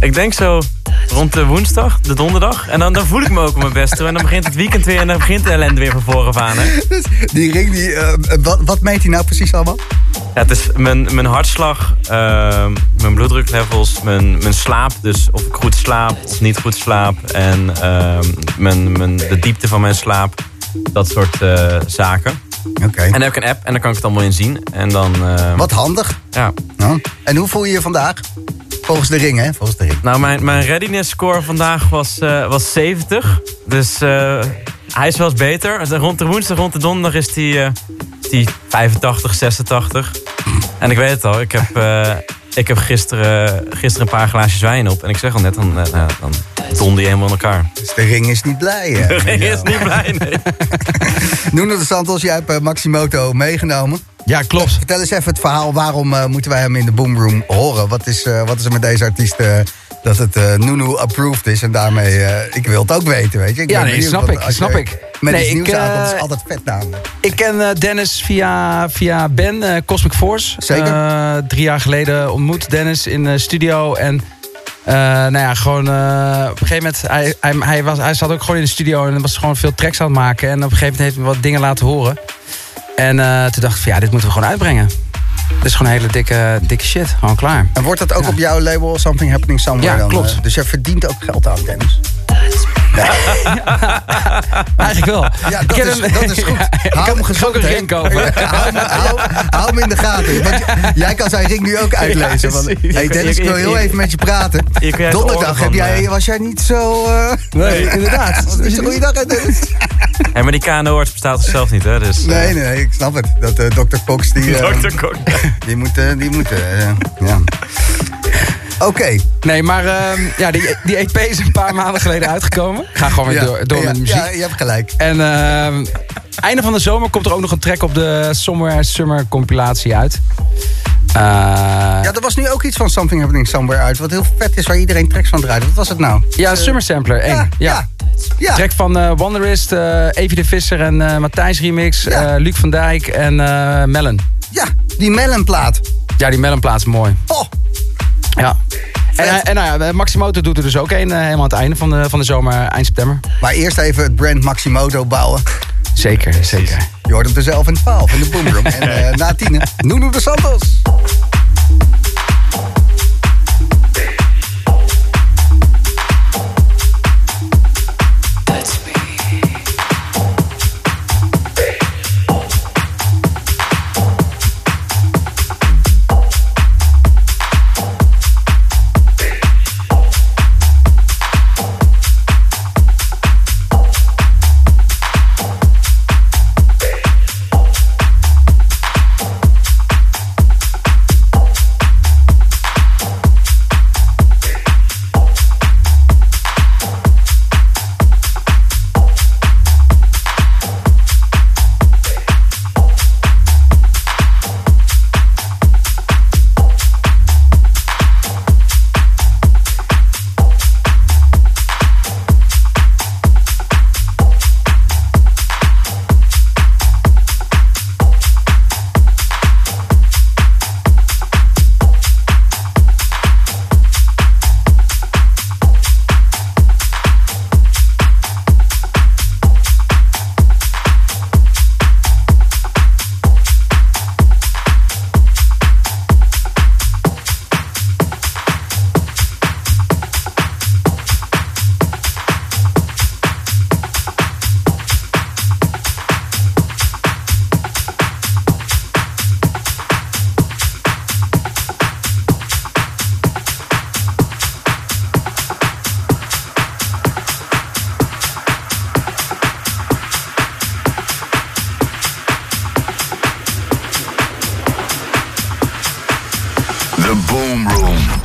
Ik denk zo rond de woensdag, de donderdag. En dan, dan voel ik me ook op mijn best. En dan begint het weekend weer en dan begint de ellende weer van voren aan. Hè? Dus die ring, die, eh, wat, wat meet die nou precies allemaal? Ja, het is mijn, mijn hartslag, ehm, mijn bloeddruklevels, mijn, mijn slaap. Dus of goed slaap of niet goed slaap. En ehm, mijn, mijn, de diepte van mijn slaap. Dat soort eh, zaken. Oké. En dan heb ik een app en dan kan ik het allemaal in zien. En dan... ehm, Wat handig. Ja. Nou, en hoe voel je je vandaag? Volgens de ring, hè? Volgens de ring. Nou, mijn, mijn readiness score vandaag was, eh, was 70. Dus eh, hij is wel eens beter. Rond de woensdag, rond de donderdag is hij die 85, 86. En ik weet het al, ik heb, ik heb gisteren, gisteren een paar glaasjes wijn op. En ik zeg al net, dan, eh, nou, dan donder die helemaal in elkaar. Dus de ring is niet blij. hè? De ring is niet blij, nee. Nuno de Santos, jij hebt eh, Maximoto meegenomen. Ja, klopt. Vertel eens even het verhaal. Waarom eh, moeten wij hem in de Boomroom horen? Wat is, eh, wat is er met deze artiest eh, dat het eh Nuno approved is? En daarmee, eh, ik wil het ook weten, weet je. Ik Ja, nee, benieuwd, snap ik, snap ik. Met Nee, ik, nieuws aankomt, is eh, altijd vet namelijk. Ik ken Dennis via, via Ben, Cosmic Force. Zeker. Drie jaar geleden ontmoet Dennis in de studio. En nou ja, gewoon op een gegeven moment... Hij, hij, hij, was, hij zat ook gewoon in de studio en was gewoon veel tracks aan het maken. En op een gegeven moment heeft hij wat dingen laten horen. En toen dacht ik van ja, dit moeten we gewoon uitbrengen. Dit is gewoon hele dikke, dikke shit. Gewoon klaar. En wordt dat ook op jouw label Something Happening Somewhere Ja, dan? klopt. eh, dus jij verdient ook geld aan, Dennis. Eigenlijk wel. Ja, Ik dat is, hem- dat is goed. Ja, ik hou kan- hem gezond, ook een ring kopen. hou, hem- hou, hou hem in de gaten. Want jij kan zijn ring nu ook uitlezen. Want, hey Dennis, ik wil heel even met je praten. Donderdag heb jij, eh, was jij niet zo... eh, Nee, inderdaad. Niet zo'n goede dag, hè, Dennis? Hey, maar die KNO-arts bestaat zichzelf niet, hè? Dus, eh, Nee, nee, ik snap het. Dat eh Dr. Cox, die, Dr. Kok. die moet... eh, die moet eh, ja. Oké. Nee, maar ehm, ja, die, die EP is een paar maanden geleden uitgekomen. Ik ga gewoon weer Ja, door, door ja, met de muziek. Ja, je hebt gelijk. En ehm, einde van de zomer komt er ook nog een track op de Somewhere Summer compilatie uit. Eh, Ja, er was nu ook iets van Something Happening Somewhere uit. Wat heel vet is, waar iedereen tracks van draait. Wat was het nou? ja, Summer Sampler 1. Ja, ja. Ja. Track van eh Wanderist, eh Evie de Visser en eh Matthijs remix. Eh, Luc van Dijk en eh Mellen. Ja, die melonplaat. Ja, die Mellen plaats mooi. Oh, Ja. En, eh, en nou ja, Maximoto doet er dus ook een eh, helemaal aan het einde van de, van de zomer, eind september. maar eerst even het brand Maximoto bouwen. Zeker, zeker. Je hoort hem er zelf in 12 in de boomroom. en eh, na tienen, Nuno de Santos.